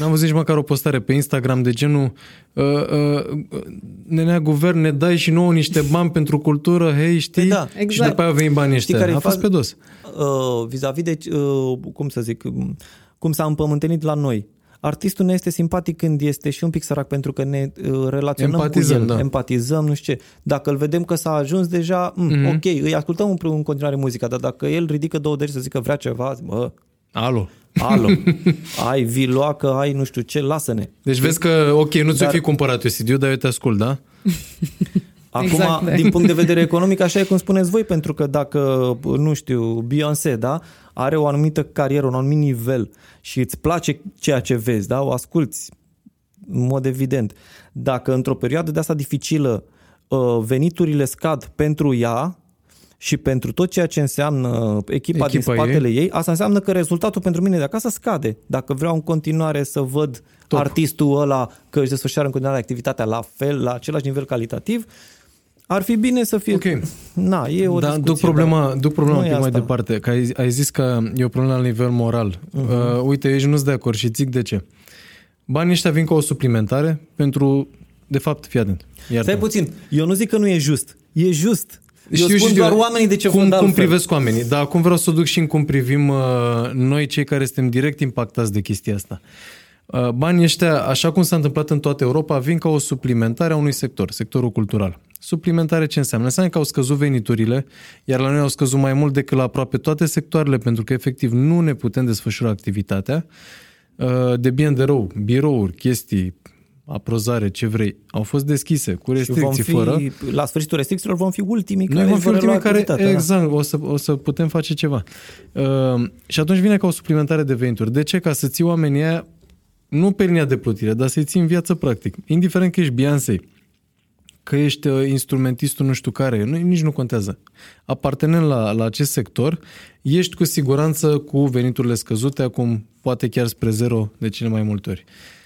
N-am văzut nici măcar o postare pe Instagram de genul uh, uh, nenea guvern, ne dai și nouă niște bani pentru cultură, hei, știi?
Păi da.
Și
Exact.
după aia au venit banii
Știi
ăștia.
care e
A fost
faza?
pe dos.
uh, vis-a-vis de, uh, cum să zic, um, cum s-a împământenit la noi. Artistul ne este simpatic când este și un pic sărac pentru că ne uh, relaționăm
Empatizăm,
cu el,
da.
empatizăm, nu știu ce. Dacă îl vedem că s-a ajuns deja, mm,
Mhm.
ok, îi ascultăm în, în continuare muzica, dar dacă el ridică două deci să zică vrea ceva, zi, bă,
Alo.
alo, ai viloacă, ai nu știu ce, lasă-ne.
Deci vezi că, ok, nu ți-o
Dar-
fi cumpărat eu CD, dar eu te ascult, da?
Acum,
Exact, da.
din punct de vedere economic, așa e cum spuneți voi, pentru că dacă, nu știu, Beyoncé, da, are o anumită carieră, un anumit nivel și îți place ceea ce vezi, da, o asculți în mod evident. Dacă într-o perioadă de asta dificilă uh, veniturile scad pentru ea și pentru tot ceea ce înseamnă echipa,
Echipa
din spatele
ei.
ei. asta înseamnă că rezultatul pentru mine de acasă scade. Dacă vreau în continuare să văd Top. artistul ăla că își desfășoară în continuare activitatea la fel, la același nivel calitativ, ar fi bine să fie...
Ok.
Na, e o
Da,
discuție,
duc problema,
dar
duc problema
nu
un
e
pic mai
asta.
departe, că ai, ai zis că e o problemă la nivel moral.
Mhm.
Uh-huh. Uh, uite, ești nu-ți de acord și zic de ce. Banii ăștia vin ca o suplimentare pentru, de fapt, fii atent. Iartă.
Stai puțin, eu nu zic că nu e just. E just. Eu
Știu,
spun
știu,
doar oamenii de ce
cum,
vând
cum
altfel.
privesc oamenii. Dar acum vreau să o duc și în cum privim uh, noi, cei care suntem direct impactați de chestia asta. Uh, banii ăștia, așa cum s-a întâmplat în toată Europa, vin ca o suplimentare a unui sector, sectorul cultural. Suplimentare ce înseamnă? Înseamnă că au scăzut veniturile, iar la noi au scăzut mai mult decât la aproape toate sectoarele, pentru că efectiv nu ne putem desfășura activitatea. Uh, De bine de rău, birouri, chestii, aprozare, ce vrei, au fost deschise cu
Și vom
restricții,
fi,
fără.
la sfârșitul restricțiilor vom fi ultimii
Noi
care
vom
își
fi
vor relua
ultimii care,
activitatea, da.
exact, o să, o să putem face ceva. Uh, și atunci vine ca o suplimentare de venituri. De ce? Ca să ții oamenii aia, nu pe linia de plutire, dar să-i ții în viață practic. Indiferent că ești Beyoncé, că ești uh, instrumentistul nu știu care, nu, nici nu contează. Apartenent la, la acest sector, ești cu siguranță cu veniturile scăzute, acum poate chiar spre zero de cele mai multe ori. Uh,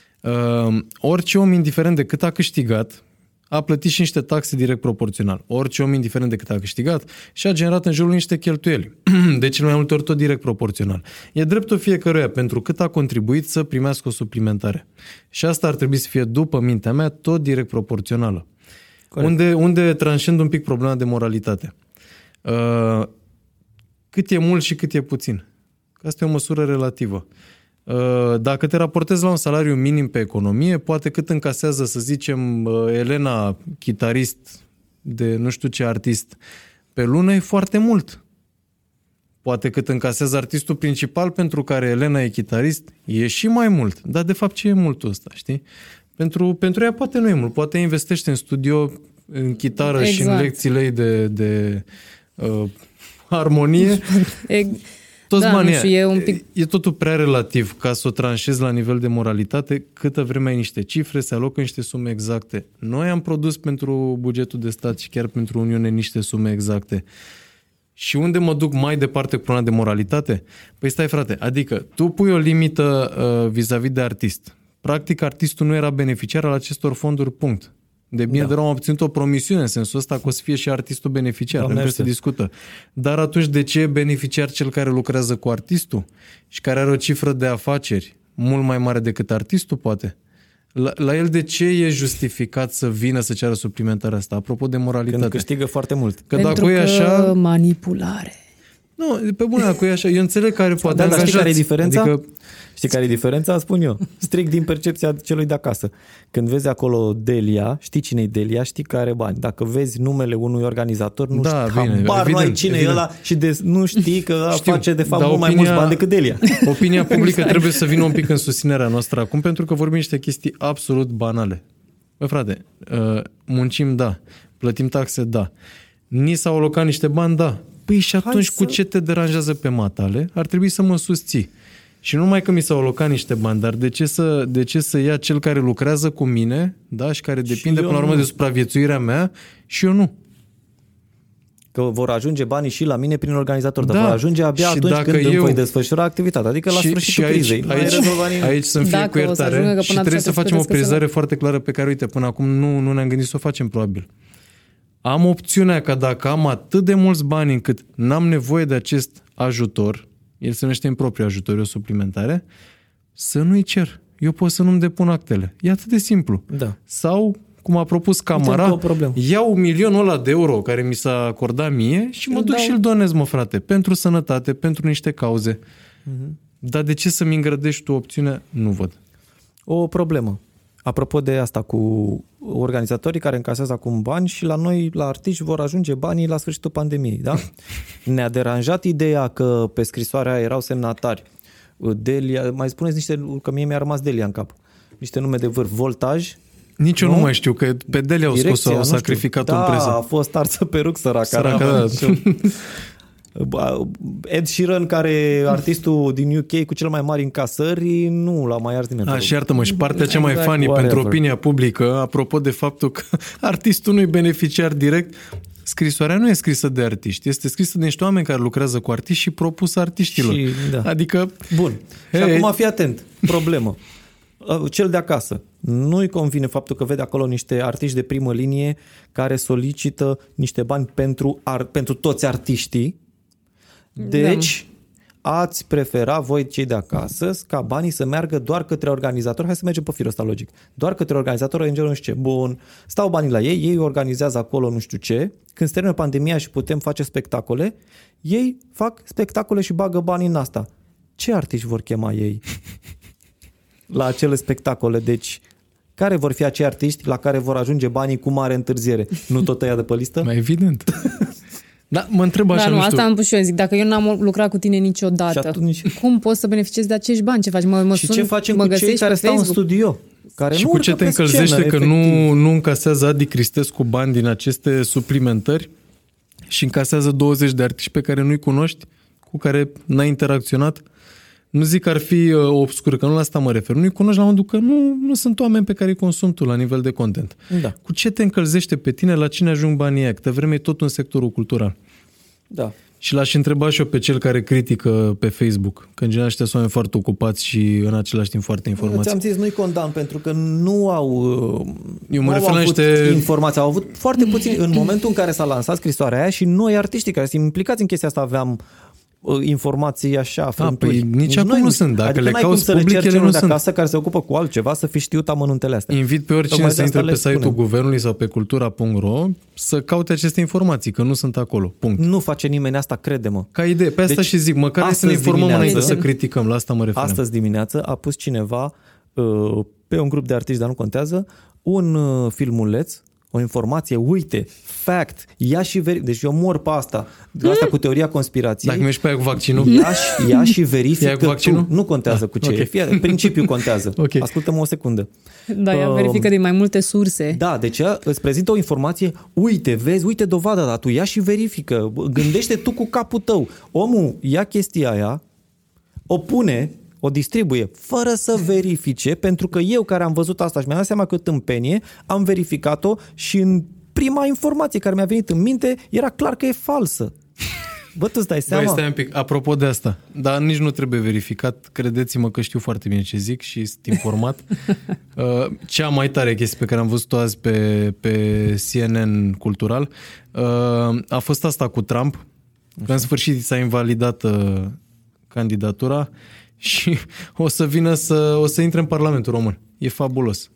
orice om, indiferent de cât a câștigat, a plătit și niște taxe direct proporțional. Orice om, indiferent de cât a câștigat, și a generat în jurul niște cheltuieli. De cele mai multe ori tot direct proporțional. E dreptul fiecăruia pentru cât a contribuit să primească o suplimentare. Și asta ar trebui să fie, după mintea mea, tot direct proporțională. Unde, unde tranșând un pic problema de moralitate. Uh, cât e mult și cât e puțin. Că Asta e o măsură relativă. Uh, Dacă te raportezi la un salariu minim pe economie, poate cât încasează, să zicem, uh, Elena, chitarist de nu știu ce artist, pe lună e foarte mult. Poate cât încasează artistul principal pentru care Elena e chitarist, e și mai mult. Dar de fapt ce e multul ăsta, știi? Pentru, pentru ea poate nu e mult. Poate investește în studio, în chitară exact. și în
Exact.
lecțiile ei de, de uh, armonie.
E,
Toți
Da,
banii
nu știu,
aia.
e un pic-
E totul prea relativ ca să o tranșezi la nivel de moralitate, câtă vreme ai niște cifre, se alocă niște sume exacte. Noi am produs pentru bugetul de stat și chiar pentru Uniune niște sume exacte. Și unde mă duc mai departe cu problema de moralitate? Păi stai frate, adică tu pui o limită uh, vis-a-vis de artist. Practic artistul nu era beneficiar al acestor fonduri, punct. De bine
Da.
de rău am obținut o promisiune în sensul ăsta că o să fie și artistul beneficiar,
Doamne
pentru că se
ajută.
discută. Dar atunci de ce e beneficiar cel care lucrează cu artistul și care are o cifră de afaceri mult mai mare decât artistul, poate? La, la el de ce e justificat să vină să ceară suplimentarea asta? Apropo de moralitate.
Când câștigă foarte mult.
Că
pentru
dacă e
că
așa...
manipulare.
Nu, pe bune, dacă e așa, eu înțeleg care poate
Da, dar știi care e
angajați.
diferența?
Adică,
Știi care e diferența? Spun eu. Strict din percepția celui de acasă. Când vezi acolo Delia, știi cine e Delia, știi că are bani. Dacă vezi numele unui organizator, nu
Da,
știi,
bine,
habar nu ai
evident,
cine
evident.
e ăla și de, nu știi că ăla
Știu,
face de fapt
dar
mult mai
opinia-
mulți bani decât Delia.
Opinia publică trebuie să vină un pic în susținerea noastră acum, pentru că vorbim niște chestii absolut banale. Bă, frate, uh, muncim, da. Plătim taxe, da. Ni s-au alocat niște bani, da. Păi și atunci
să-
cu ce te deranjează pe matale? Ar trebui să mă susții. Și nu numai că mi s-au alocat niște bani, dar de ce să, de ce să ia cel care lucrează cu mine, da, și care depinde
eu
până la urmă
nu.
de supraviețuirea mea și eu nu?
Că vor ajunge banii și la mine prin organizator, dar
Da.
vor ajunge abia
Și
atunci
dacă
când îmi
eu-
voi desfășura activitatea, adică la
și,
sfârșitul
și aici,
crizei. Nu ai
aici,
rezolvat nimic.
aici să-mi fie
Dacă
cu
o să ajungă
iertare
că
și
până
trebuie să
atunci
facem o
trebuie să
prizare foarte clară pe care, uite, până acum nu, nu ne-am gândit să o facem probabil. Am opțiunea ca dacă am atât de mulți bani încât n-am nevoie de acest ajutor, el se numește în propriu ajutor, e o suplimentare, să nu-i cer. Eu pot să nu-mi depun actele. E atât de simplu.
Da.
Sau, cum a propus
încă
Camara,
o problemă.
iau milionul ăla de euro care mi s-a acordat mie și mă
Îl
duc
dau.
și îl donez, mă frate, pentru sănătate, pentru niște cauze. Dar de ce să-mi îngrădești tu opțiunea? Nu văd.
o problemă. Apropo de asta cu organizatorii care încasează acum bani și la noi, la artiști, vor ajunge banii la sfârșitul pandemiei, da? Ne-a deranjat ideea că pe scrisoarea aia erau semnatari. Delia, mai spuneți niște, că mie mi-a rămas Delia în cap. Niște nume de vârf. Voltaj,
Nici eu
Nu?
nu mai știu, că pe Delia au scos-o, au
nu știu.
sacrificat-o
da,
în presă.
a fost arsă pe ruc săraca.
Săraca,
n-a
da.
nicio- Ba, Ed Sheeran, care e artistul din UK cu cel mai mari încasări, nu l-a mai ars nimeni.
A, și iartă-mă, și partea cea mai
Exact,
funny
whatever.
pentru opinia publică, apropo de faptul că artistul nu-i beneficiar direct, scrisoarea nu e scrisă de artiști, este scrisă de niște oameni care lucrează cu artiști și propus artiștilor.
Și, da.
Adică,
Bun. Și
Hei.
acum fii atent. Problemă. Uh, Cel de acasă. Nu-i convine faptul că vede acolo niște artiști de primă linie care solicită niște bani pentru, ar, pentru toți artiștii. Deci, ați prefera voi cei de acasă ca banii să meargă doar către organizatori. Hai să mergem pe firul ăsta logic. Doar către organizatori, ONG-uri, nu știu ce. Bun. Stau banii la ei, ei organizează acolo nu știu ce. Când se termină pandemia și putem face spectacole, ei fac spectacole și bagă banii în asta. Ce artiști vor chema ei la acele spectacole? Deci, care vor fi acei artiști la care vor ajunge banii cu mare întârziere? Nu tot ăia de pe listă?
mai evident. Da, mă întreb așa,
Dar nu,
nu știu.
asta am pus și eu, zic, dacă eu n-am lucrat cu tine niciodată,
Și atunci-
cum poți să beneficiezi de acești bani? Ce faci? Mă, mă
Și
sun,
ce facem
mă
cu cei
găsești
care
pe
stau în
Facebook?
studio? Care
Și
nu
cu
urcă
ce te
pe
încălzește
scenă,
că
efectiv.
nu, nu încasează Adi Cristescu bani din aceste suplimentări și încasează 20 de artiști pe care nu-i cunoști, cu care n-ai interacționat? Nu zic că ar fi uh, obscur, că nu la asta mă refer. Nu-i cunoști la modul că nu, nu sunt oameni pe care îi consumi tu la nivel de content.
Da.
Cu ce te încălzește pe tine, la cine ajung banii aia? Câte vreme e tot în sectorul cultural.
Da.
Și l-aș întreba și eu pe cel care critică pe Facebook, că în general ăștia sunt oameni foarte ocupați și în același timp foarte informați.
Ți-am zis, nu-i condamn pentru că nu au, uh,
Eu mă
nu
refer
au
la
avut
niște-
informații. Au avut foarte puțin. În momentul în care s-a lansat scrisoarea aia și noi artiștii care sunt implicați în chestia asta aveam uh, informații așa, frânturi.
păi nici acum nu sunt. Dacă
adică
le
n-ai cum
cauți
să le
public,
ceri
ele
celor
nu
de
sunt.
acasă care se ocupă cu altceva să fi știut amănuntele astea.
Invit pe oricine
Tocmai
să
de asta
intre pe
le
site-ul
spunem.
guvernului sau pe cultura.ro să caute aceste informații, că nu sunt acolo. Punct.
Nu face nimeni asta, crede-mă.
Ca idee. Pe asta
Deci,
și zic, măcar hai să ne
astăzi
informăm
dimineață-
înainte să criticăm. La asta mă refer.
Astăzi dimineață a pus cineva uh, pe un grup de artiști, dar nu contează, un uh, filmuleț, o informație, uite, fact, ia și veri... Deci eu mor pe asta, de asta cu teoria conspirației.
Dacă mergi pe aia cu vaccinul,
Ia și, ia și verifică
Ia cu vaccinul?
tu. Nu contează cu ce
ok.
e. Fie, principiul contează.
Ok.
Ascultă-mă o secundă.
Da, ea
Um,
verifică din mai multe surse.
Da, deci ea îți prezintă o informație, uite, vezi, uite dovada, dar tu ia și verifică, gândește tu cu capul tău. Omul ia chestia aia, o pune, o distribuie, fără să verifice, pentru că eu care am văzut asta și mi-am dat seama că tâmpenie, am verificat-o și în prima informație care mi-a venit în minte era clar că e falsă. Bă, tu îți dai
Băi,
seama?
stai un pic. Apropo de asta, dar nici nu trebuie verificat. Credeți-mă că știu foarte bine ce zic și sunt informat. Uh, Cea mai tare chestie pe care am văzut-o azi pe, pe CNN Cultural uh, a fost asta cu Trump. Că în sfârșit s-a invalidat uh, candidatura și o să vină să, o să intre în Parlamentul Român. E fabulos.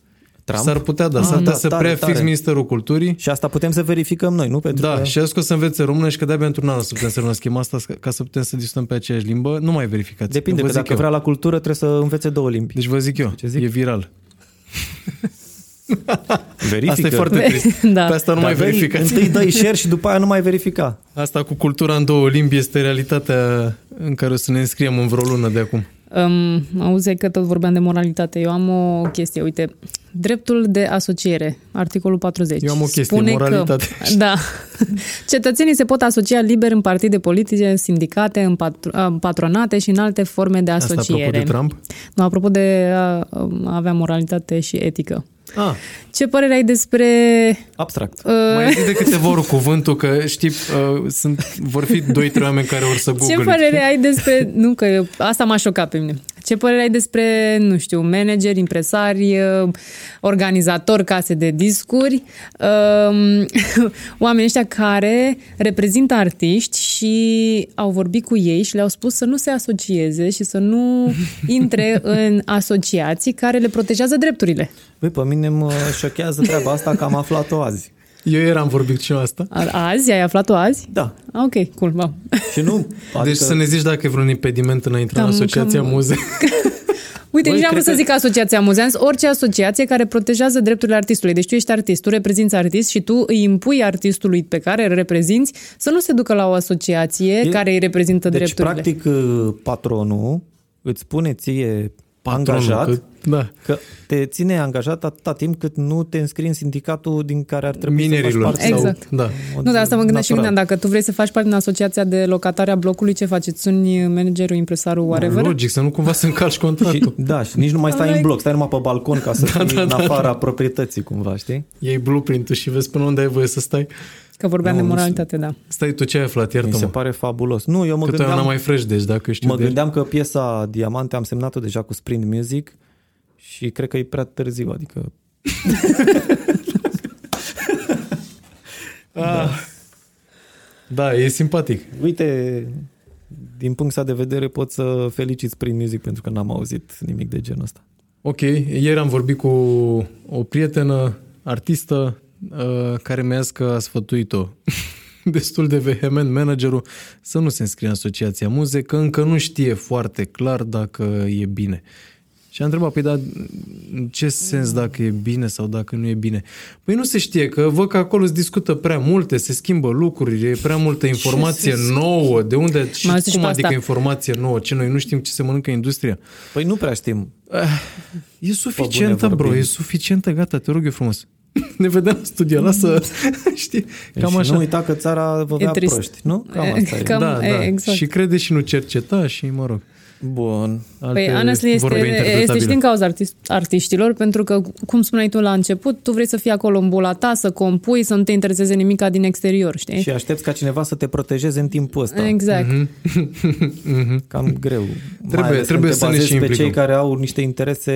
Trump?
S-ar putea, da,
Ah,
s-ar putea
da,
să
tare,
preia fix
tare.
Ministerul Culturii
Și asta putem să verificăm noi, nu? Pentru
da,
că...
și a zis că o să învețe română și că de-abia într-un an o să putem să renunsăm asta ca să putem să discutăm pe aceeași limbă. Nu mai verificați.
Depinde,
vă
că
zic
dacă
eu.
vrea la cultură trebuie să învețe două limbi.
Deci vă zic eu,
Ce zic?
e viral.
Verifică.
Asta e foarte trist.
Da.
Pe asta nu
Dar
mai
vei-
verificați.
Întâi dai share și după aia nu mai verifica.
Asta cu cultura în două limbi este realitatea în care o să ne înscriem în vreo lună de acum.
Um, auzi că tot vorbeam de moralitate. Eu am o chestie, uite, dreptul de asociere, articolul 40.
Eu am o chestie,
spune
moralitate.
Că, da. Cetățenii se pot asocia liber în partide politice, în sindicate, în, patru, în patronate și în alte forme de
Asta
asociere.
apropo de Trump?
Nu, apropo de a, a avea moralitate și etică.
Ah,
Ce părere ai despre...
Abstract.
Uh,
mai zi de câteva ori cuvântul că știi, uh, sunt, vor fi 2-3 oameni care vor să google
Ce părere ai despre... Nu, că eu, asta m-a șocat pe mine. Ce părere ai despre, nu știu, manageri, impresari, uh, organizatori, case de discuri, um, oamenii ăștia care reprezintă artiști și au vorbit cu ei și le-au spus să nu se asocieze și să nu intre în asociații care le protejează drepturile.
Băi, pe mine mă șochează treaba asta că am aflat-o azi.
Eu eram vorbit și eu asta.
A- Azi? Ai aflat-o azi?
Da.
Ah, Ok, cool, wow.
Și nu... Adică,
Deci să ne zici dacă e vreun impediment în a intra în
Cam-
asociația
cam-
muze.
Uite,
Băi,
nici n-am
cred
vrut să
că-
zic asociația amuzanți, orice asociație care protejează drepturile artistului. Deci tu ești artist, tu reprezinți artist și tu îi impui artistului pe care îl reprezinți să nu se ducă la o asociație
E-
care îi reprezintă
deci,
drepturile.
practic, uh, patronul îți spune ție
Patronul,
angajat
că- da.
că te ține angajat atâta timp cât nu te înscrii în sindicatul din care ar trebui să
Minerilor.
faci parte.
Exact.
Sau, da.
Nu, dar asta mă gândesc și
natural.
mine. Dacă tu vrei să faci parte din asociația de locatare a blocului, ce faci? Îți suni managerul, impresarul, whatever?
Logic, să nu cumva să încalci
Și,
contractul.
da, și nici nu mai stai în
Alright.
bloc, stai numai pe balcon ca să
Da,
fii
da,
în
da,
afara proprietății, cumva, știi?
Iei blueprint-ul și vezi până unde ai voie să stai.
Că vorbeam
Nu,
de
mi se-
moralitate, da.
Stai, tu ce ai aflat?
Mi se
Iartă-mă.
pare fabulos. Nu, eu mă
Că tu ai
gândeam,
una mai fresh, deci dacă știu
mă
de el.
gândeam că piesa Diamante am semnat-o deja cu Sprint Music și cred că e prea târziu, adică
Da, e simpatic.
Uite, din punctul ăsta de vedere pot să felicit Sprint Music pentru că n-am auzit nimic de genul ăsta.
Ok, ieri am vorbit cu o prietenă, artistă, uh, care mi-a zis că a sfătuit-o destul de vehement managerul să nu se înscrie în Asociația Muze, că încă nu știe foarte clar dacă e bine. Și a întrebat, păi dar în ce sens dacă e bine sau dacă nu e bine? Păi nu se știe, că văd că acolo se discută prea multe, se schimbă lucruri, e prea multă informație nouă, de unde și
Mai auzi și
cum
pe
adică
asta.
informație nouă? Ce noi nu știm ce se mănâncă industria?
Păi nu prea știm.
E suficientă,
bune
bro,
vorbim.
e suficientă, gata, te rog eu frumos. Ne vedem la studio, lasă, știi, cam
și
așa.
nu uita că țara vă
E
vrea
trist.
proști, nu? Cam asta e.
Cam-
da,
e,
da.
exact.
Și crede și nu cerceta și, mă rog,
Bun.
alte
Păi, honestly, este,
vorbe
este și
interpretabile.
din cauza artist, artiștilor, pentru că, cum spuneai tu la început, tu vrei să fii acolo în bula ta, să compui, să nu te intereseze nimica din exterior, știi?
Și aștepți ca cineva să te protejeze în timpul ăsta.
Exact.
Cam greu. Mai
Mhm. Trebuie-
ales
trebuie
când te
să ne
bazezi
și
pe
implicăm.
cei care au niște interese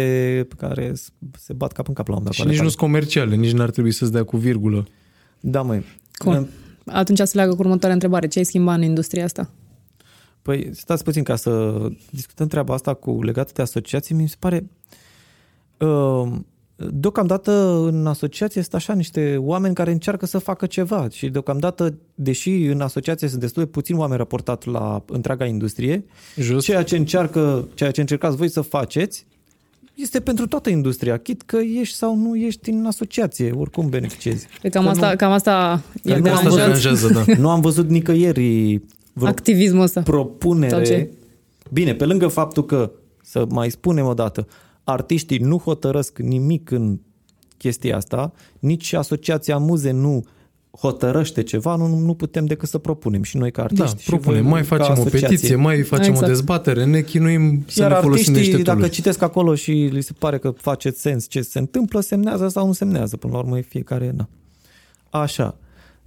pe care s- se bat cap în cap la un moment
Și
dat.
nici nu sunt comerciale, nici n-ar trebui să-ți dea cu virgulă.
Da, măi.
Cum? Atunci se leagă cu următoarea întrebare. Ce ai schimbat în industria asta?
Păi stați puțin ca să discutăm treaba asta cu legată de asociații. Mi se pare... Uh, deocamdată în asociație sunt așa niște oameni care încearcă să facă ceva și deocamdată, deși în asociație sunt destul de puțini oameni raportat la întreaga industrie,
Just.
ceea ce încearcă, ceea ce încercați voi să faceți este pentru toată industria, chit că ești sau nu ești în asociație, oricum beneficiezi.
Pe cam
Că
asta,
nu-
cam asta e
Cred că asta
deranjat.
deranjează, da.
Nu am văzut nicăieri vreo
Activismul ăsta. Sau
propunere.
ce?
Bine, pe lângă faptul că, să mai spunem o dată, artiștii nu hotărăsc nimic în chestia asta, nici Asociația Muze nu hotărăște ceva, nu, nu putem decât să propunem și noi ca
Da,
artiști. și
propunem,
voi
mai
ca
facem o
asociație.
petiție, mai facem
Exact.
o dezbatere, ne chinuim să
Iar
ne folosim de
artiștii,
niște
dacă
tooluri.
citesc acolo și li se pare că face sens ce se întâmplă, semnează sau nu semnează. Până la urmă e fiecare... Na. Așa.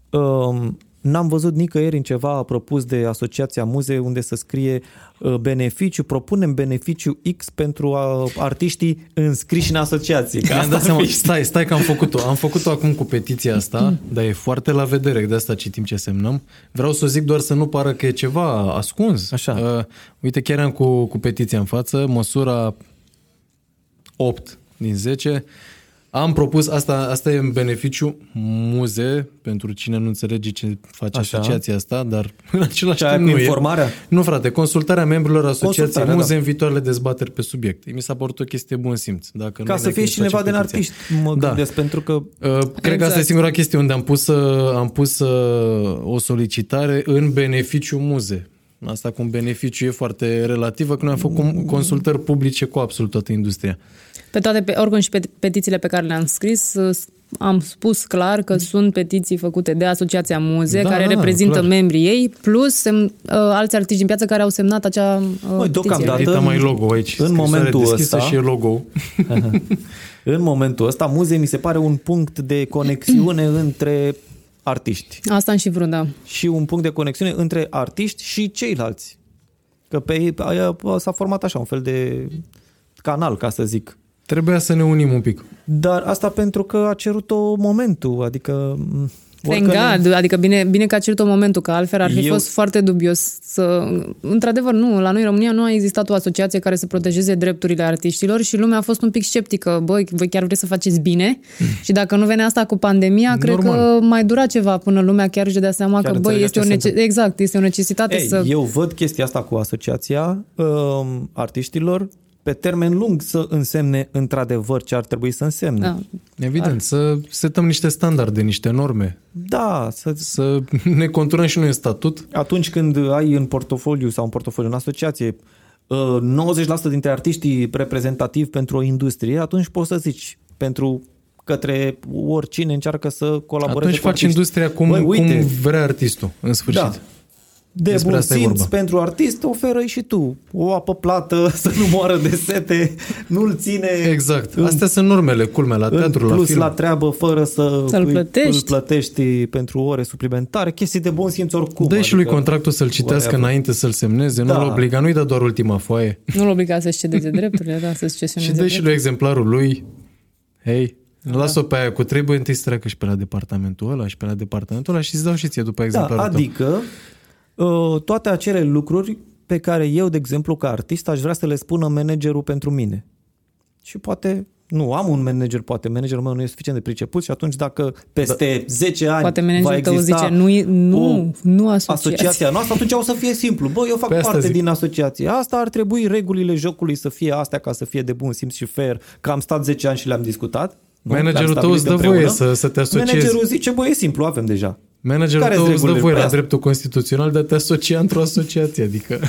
Um, N-am văzut nicăieri în ceva propus de Asociația Muze unde să scrie uh, beneficiu, propunem beneficiu X pentru uh, artiștii înscriși în asociație. Că
Mi-am
asta
dat seama,
ar fi-
stai, stai că am făcut-o. Am făcut-o acum cu petiția asta, dar e foarte la vedere, de asta citim ce semnăm. Vreau să o zic doar să nu pară că e ceva ascuns.
Așa.
Uh, uite, chiar am cu, cu petiția în față, măsura 8 din 10. Am propus, asta, asta e în beneficiu muze, pentru cine nu înțelege ce face
Așa.
asociația asta, dar în același
Ce aia
timp
cu
nu
informarea?
e. Nu, frate, consultarea membrilor asociației
Consultarea,
muze
da.
în viitoarele dezbateri pe subiect. Mi s-a părut o chestie bun simț. Dacă
Ca
nu
să
ne
fie și cineva din
facem petiția.
artiști, mă
Da.
gândesc, pentru că
Uh, Cred că
Exact.
asta e singura chestie unde am pus, uh, am pus uh, o solicitare în beneficiu muze. Asta cu un beneficiu e foarte relativă, că noi am făcut consultări publice cu absolut toată industria.
Pe toate, pe, oricum și pe petițiile pe care le-am scris, uh, am spus clar că sunt petiții făcute de Asociația Muze,
Da,
care
da,
reprezintă
clar. membrii
membrii ei, plus sem, uh, alți artiști din piață care au semnat acea uh, petiție.
deocamdată-
Uite, mai logo aici.
în
scrisoare
momentul
deschisă
ăsta-
și e logo.
în momentul ăsta muze mi se pare un punct de conexiune între artiști.
Asta am și vrut, da.
și un punct de conexiune între artiști și ceilalți. Că pe ei aia s-a format așa un fel de canal, ca să zic.
Trebuia să ne unim un pic.
Dar asta pentru că a cerut-o momentul, adică... m,
Thank
oricând-
God, adică bine, bine că a cerut momentul, că altfel ar fi
Eu-
fost foarte dubios să... Într-adevăr, nu, la noi în România nu a existat o asociație care să protejeze drepturile artiștilor și lumea a fost un pic sceptică. Băi, voi chiar vreți să faceți bine? și dacă nu venea asta cu pandemia, cred
Normal.
că mai dura ceva până lumea chiar își dea seama
Chiar
că, băi,
înțelegea
este o,
ce se
nece-
întâmplă.
exact, este o necesitate
Ei,
să...
Eu văd chestia asta cu asociația um, artiștilor pe termen lung să însemne într-adevăr ce ar trebui să însemne.
Da.
Evident, să setăm niște standarde, niște norme,
Da, să,
să ne conturăm și noi în statut.
atunci când ai în portofoliu sau în portofoliu în asociație uh, 90% dintre artiștii reprezentativi pentru o industrie, atunci poți să zici pentru către oricine încearcă să colaboreze
Atunci
cu
faci
artiști.
industria cum,
Băi, uite,
cum vrea artistul, în sfârșit.
Da. De
Despre
bun
asta e
simț
vorba.
pentru artist, oferă și tu o apă plată să nu moară de sete, nu-l ține
Exact.
în,
Astea sunt normele, culmea, la
în
teatru, la
plus
film.
la treabă fără să
Să-l
îi-
plătești.
îl plătești pentru ore suplimentare, chestii de bun simț oricum.
Dă și lui
adică-
contractul să-l citească
whatever.
înainte să-l semneze,
Da.
nu-l obliga, nu-i da doar ultima foaie.
Nu-l obliga să-și cedeze drepturile, da, să-și
Și
cesioneze
dă și lui exemplarul lui, hei, lasă-o pe aia cu trebuie întâi să treacă și pe la departamentul ăla și pe la departamentul ăla și îți dau și ție după
Da,
exemplarul tău.
adică uh, toate acele lucruri pe care eu, de exemplu, ca artist, aș vrea să le spună managerul pentru mine. Și poate, nu, am un manager, poate managerul meu nu e suficient de priceput și atunci dacă peste da. 10 ani
Poate
va
managerul tău
exista
zice, nu, e- nu,
o
nu asociația.
asociația noastră, atunci o să fie simplu. Bă, eu fac
Pe asta
parte
zic.
din asociație. Asta ar trebui regulile jocului să fie astea ca să fie de bun simț și fair, că am stat 10 ani și le-am discutat. nu?
Managerul
Le-am
tău
stabilit
îți dă
împreună.
voie să- să te asociezi.
Managerul zice, bă, e simplu, avem deja.
Managerul
Care-s
tău îți dă
regulile
voie
pe
la
asta?
dreptul constituțional de a te asocia într-o asociație, adică...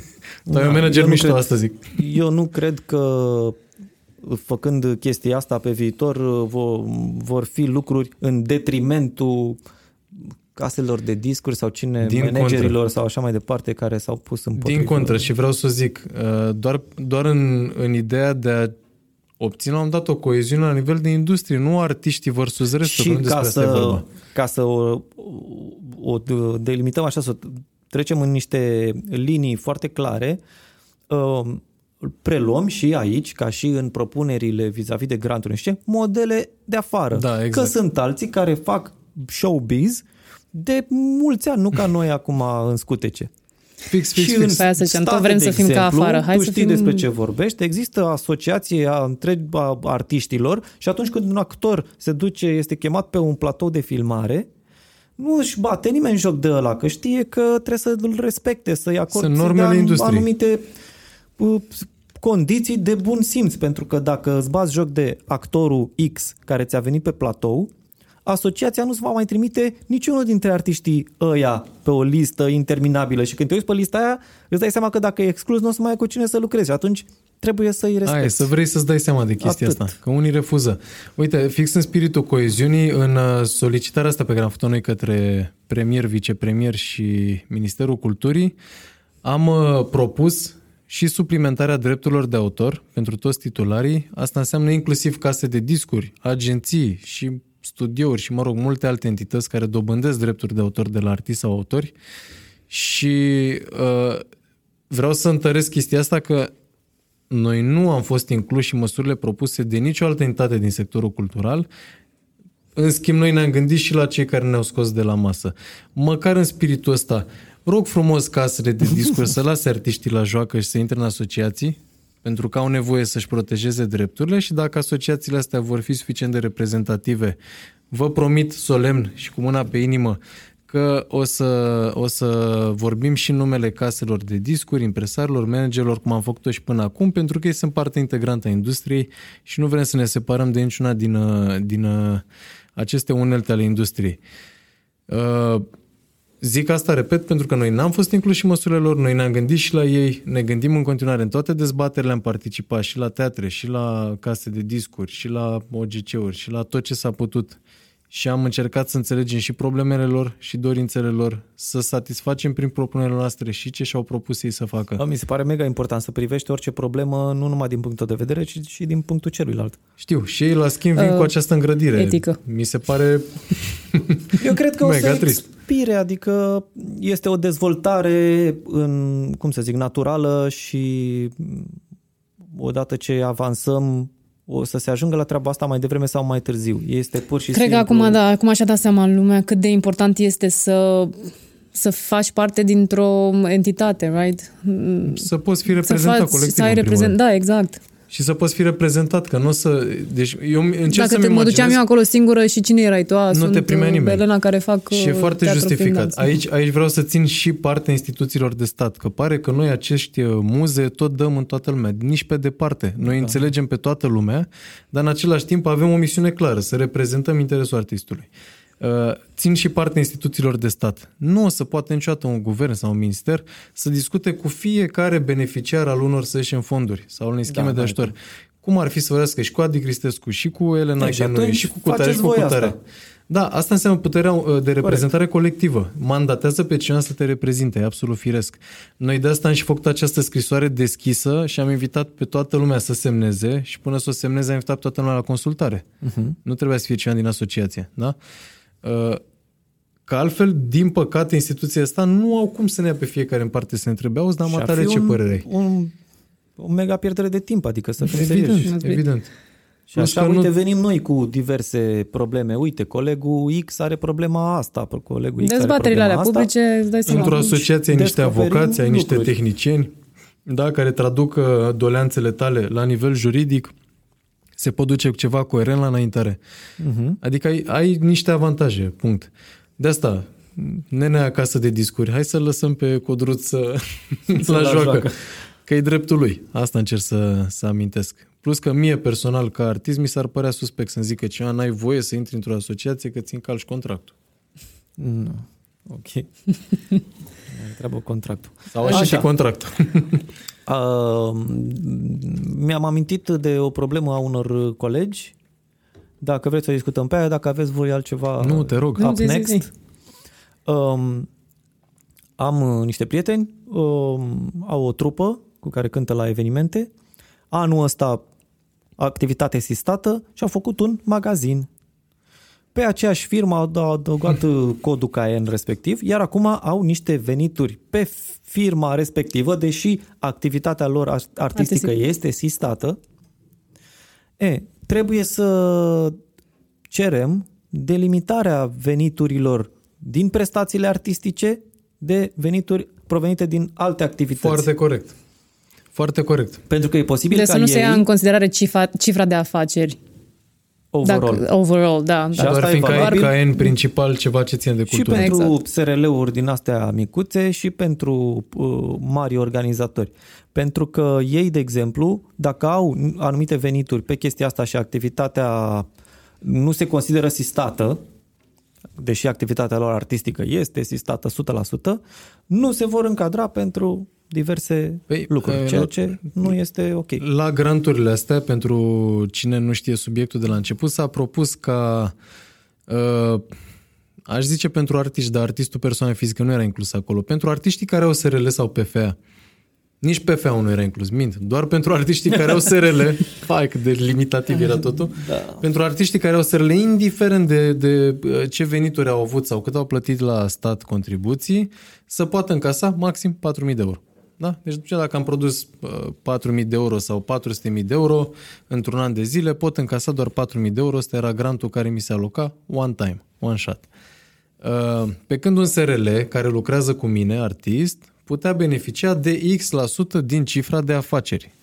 Dar e un manager
eu nu
mișto,
cred-
asta zic.
Eu nu cred că făcând chestia asta pe viitor vor, vor fi lucruri în detrimentul caselor de discuri sau cine
Din
managerilor
contră.
sau așa mai departe care s-au pus împotriva.
Din contră, și vreau să zic, uh, doar, doar în, în ideea de a obține la un dat o coeziune la nivel de industrie, nu artiștii versus restul,
și
că nu despre
ca
asta e
să,
vorba.
ca să o, o delimităm așa, să trecem în niște linii foarte clare, uh, preluăm și aici, ca și în propunerile vis-a-vis de granturi, nu știu ce, modele de afară.
Da, exact.
Că sunt alții care fac showbiz de mulți ani, nu ca noi acum în scutece.
Fix, fix,
și
fix.
în
Păi asta ziceam, tot
state,
vrem
de
să fim ca
exemplu,
afară. Hai
tu
să
știi
fim-
despre ce vorbești. Există asociație a întregi a artiștilor și atunci când un actor se duce, este chemat pe un platou de filmare, nu își bate nimeni joc de ăla, că știe că trebuie să îl respecte, să-i acorde
Sunt
să-i
normele
dea
industriei.
anumite uh, condiții de bun simț, pentru că dacă îți bați joc de actorul X care ți-a venit pe platou, asociația nu-ți va mai trimite niciunul dintre artiștii ăia pe o listă interminabilă și când te uiți pe lista aia, îți dai seama că dacă e exclus, nu o să mai ai cu cine să lucrezi și atunci trebuie să-i respecti.
Aia, să vrei să-ți dai seama de chestia
Atât.
asta, că unii refuză. Uite, fix în spiritul coeziunii, în uh, solicitarea asta pe care am făcut-o noi către premier, vicepremier și Ministerul Culturii, am uh, propus și suplimentarea drepturilor de autor pentru toți titularii. Asta înseamnă inclusiv case de discuri, agenții și studiouri și, mă rog, multe alte entități care dobândesc drepturi de autor de la artiști sau autori. Și uh, vreau să întăresc chestia asta că noi nu am fost incluși în măsurile propuse de nicio altă entitate din sectorul cultural. În schimb, noi ne-am gândit și la cei care ne-au scos de la masă. Măcar în spiritul ăsta, rog frumos casele de discuri să lase artiștii la joacă și să intre în asociații, pentru că au nevoie să-și protejeze drepturile și dacă asociațiile astea vor fi suficient de reprezentative, vă promit solemn și cu mâna pe inimă că o să, o să vorbim și în numele caselor de discuri, impresarilor, managerilor, cum am făcut-o și până acum, pentru că ei sunt parte integrantă a industriei și nu vrem să ne separăm de niciuna din, uh, din uh, aceste unelte ale industriei. Uh, Zic asta, repet, pentru că noi n-am fost incluși în măsurile lor, noi ne-am gândit și la ei, ne gândim în continuare în toate dezbaterile, am participat și la teatre, și la case de discuri, și la OGC-uri, și la tot ce s-a putut. Și am încercat să înțelegem și problemele lor și dorințele lor, să satisfacem prin propunerile noastre și ce și-au propus ei să facă.
Bă, Mi se pare mega important să privești orice problemă nu numai din punctul de vedere, ci și din punctul celuilalt.
Știu, și ei la schimb vin
Uh,
cu această îngrădire.
etică.
Mi se pare...
Eu cred că o
Mega
să
trist.
Expire, adică este o dezvoltare în, cum să zic, naturală și odată ce avansăm o să se ajungă la treaba asta mai devreme sau mai târziu. Este pur și
Cred că
simplu...
acum, da, acum și-a dat seama lumea cât de important este să să faci parte dintr-o entitate, right?
Să poți fi
Să,
reprezentat
faci,
colectiv,
să ai
în primul
reprezent...
rând.
Da, exact.
Și să poți fi reprezentat, că nu o să... Deci eu încerc
Dacă
să-mi
te mă duceam
imaginez...
eu acolo singură și cine erai tu? A,
Nu
sunt
te primea
uh,
nimeni.
Elena care fac
Și e
uh,
foarte
teatru, film,
justificat.
dans.
Aici, aici vreau să țin și partea instituțiilor de stat, că pare că noi acești uh, muze tot dăm în toată lumea, nici pe departe. Noi da. înțelegem pe toată lumea, dar în același timp avem o misiune clară, să reprezentăm interesul artistului. Uh, Țin și partea instituțiilor de stat. Nu o să poată niciodată un guvern sau un minister să discute cu fiecare beneficiar al unor să în fonduri sau unei scheme
Da,
de
da,
ajutor. cum ar fi să vorbească și cu Adi Cristescu, și cu Elena
E, și
Ghenui,
atunci
și cu Cutare, și
faceți
cu
voi
Cutare.
asta.
Da, asta înseamnă puterea uh, de reprezentare colectivă. Mandatează pe cineva să te reprezinte, e absolut firesc. Noi de asta am și făcut această scrisoare deschisă și am invitat pe toată lumea să semneze și până să o semneze am invitat toată lumea la consultare. Uh-huh. Nu trebuia să fie cineva din asociație, da? Uh, Că altfel, din păcate, instituția asta nu au cum să ne ia pe fiecare în parte să ne întrebe, auzi, dar
Și ar
matare,
fi
ce
un-
părere ai?
Un, o mega pierdere de timp, adică să fim
Evident,
serioși.
evident.
Și
Plus
așa,
că nu-
uite, venim noi cu diverse probleme. Uite, colegul X are problema asta, colegul X
Dezbaterile
are
alea
problema asta.
publice, îți dai seama.
Într-o asociație ai niște
descoperim
avocați, ai niște
lucruri.
tehnicieni, da, care traduc uh, doleanțele tale la nivel juridic, se pot duce cu ceva coerent la înaintare. Uh-huh. Adică ai, ai niște avantaje, punct. De asta, nenea acasă de discuri, hai să-l lăsăm pe Codruț să,
Să
la
la
joacă.
joacă.
Că e dreptul lui. Asta încerc să, să amintesc. Plus că mie personal, ca artist, mi s-ar părea suspect să-mi zică cineva, n-ai voie să intri într-o asociație că ți încalci contractul.
Nu. Ok. Treabă contractul.
Sau așa și contractul.
Uh, mi-am amintit de o problemă a unor colegi. Dacă vreți să discutăm pe aia, dacă aveți voi altceva
Nu, te rog.
Nu,
up
zi, zi,
next.
zi.
Um, am uh, niște prieteni, um, au o trupă cu care cântă la evenimente. Anul ăsta activitate sistată și au făcut un magazin. Pe aceeași firmă au da- adăugat uh, codul KN respectiv, iar acum au niște venituri pe firma respectivă, deși activitatea lor ar- artistică
Artistic.
este sistată. E, trebuie să cerem delimitarea veniturilor din prestațiile artistice de venituri provenite din alte activități.
Foarte corect. Foarte corect.
Pentru că e posibil
Deci
ca
să nu
ei,
se ia în considerare cifra, cifra de afaceri.
Overall,
Dacă, overall, da.
Și
da.
asta
Doar
e
fiindcă ai
valabil-
ca în principal ceva ce ține de
și
cultură.
pentru
Exact.
SRL-uri din astea micuțe și pentru uh, mari organizatori. Pentru că ei, de exemplu, dacă au anumite venituri pe chestia asta și activitatea nu se consideră sistată, deși activitatea lor artistică este sistată 100%, nu se vor încadra pentru diverse
Păi,
lucruri,
uh,
ceea ce nu este ok.
La granturile astea, pentru cine nu știe subiectul de la început, s-a propus ca, uh, aș zice pentru artiști, dar artistul persoană fizică nu era inclus acolo, pentru artiștii care au SRL sau PFA. Nici PFA-ul nu era inclus, mint. Doar pentru artiștii care au SRL, hai cât de limitativ era totul, da. pentru artiștii care au SRL, indiferent de, de uh, ce venituri au avut sau cât au plătit la stat contribuții, să poată încasa maxim 4.000 de euro. Da? Deci după ce dacă am produs uh, 4.000 de euro sau 400.000 de euro într-un an de zile, pot încasa doar 4.000 de euro. Ăsta era grantul care mi se aloca one time, one shot. Uh, Pe când un SRL care lucrează cu mine, artist, putea beneficia de X% din cifra de afaceri.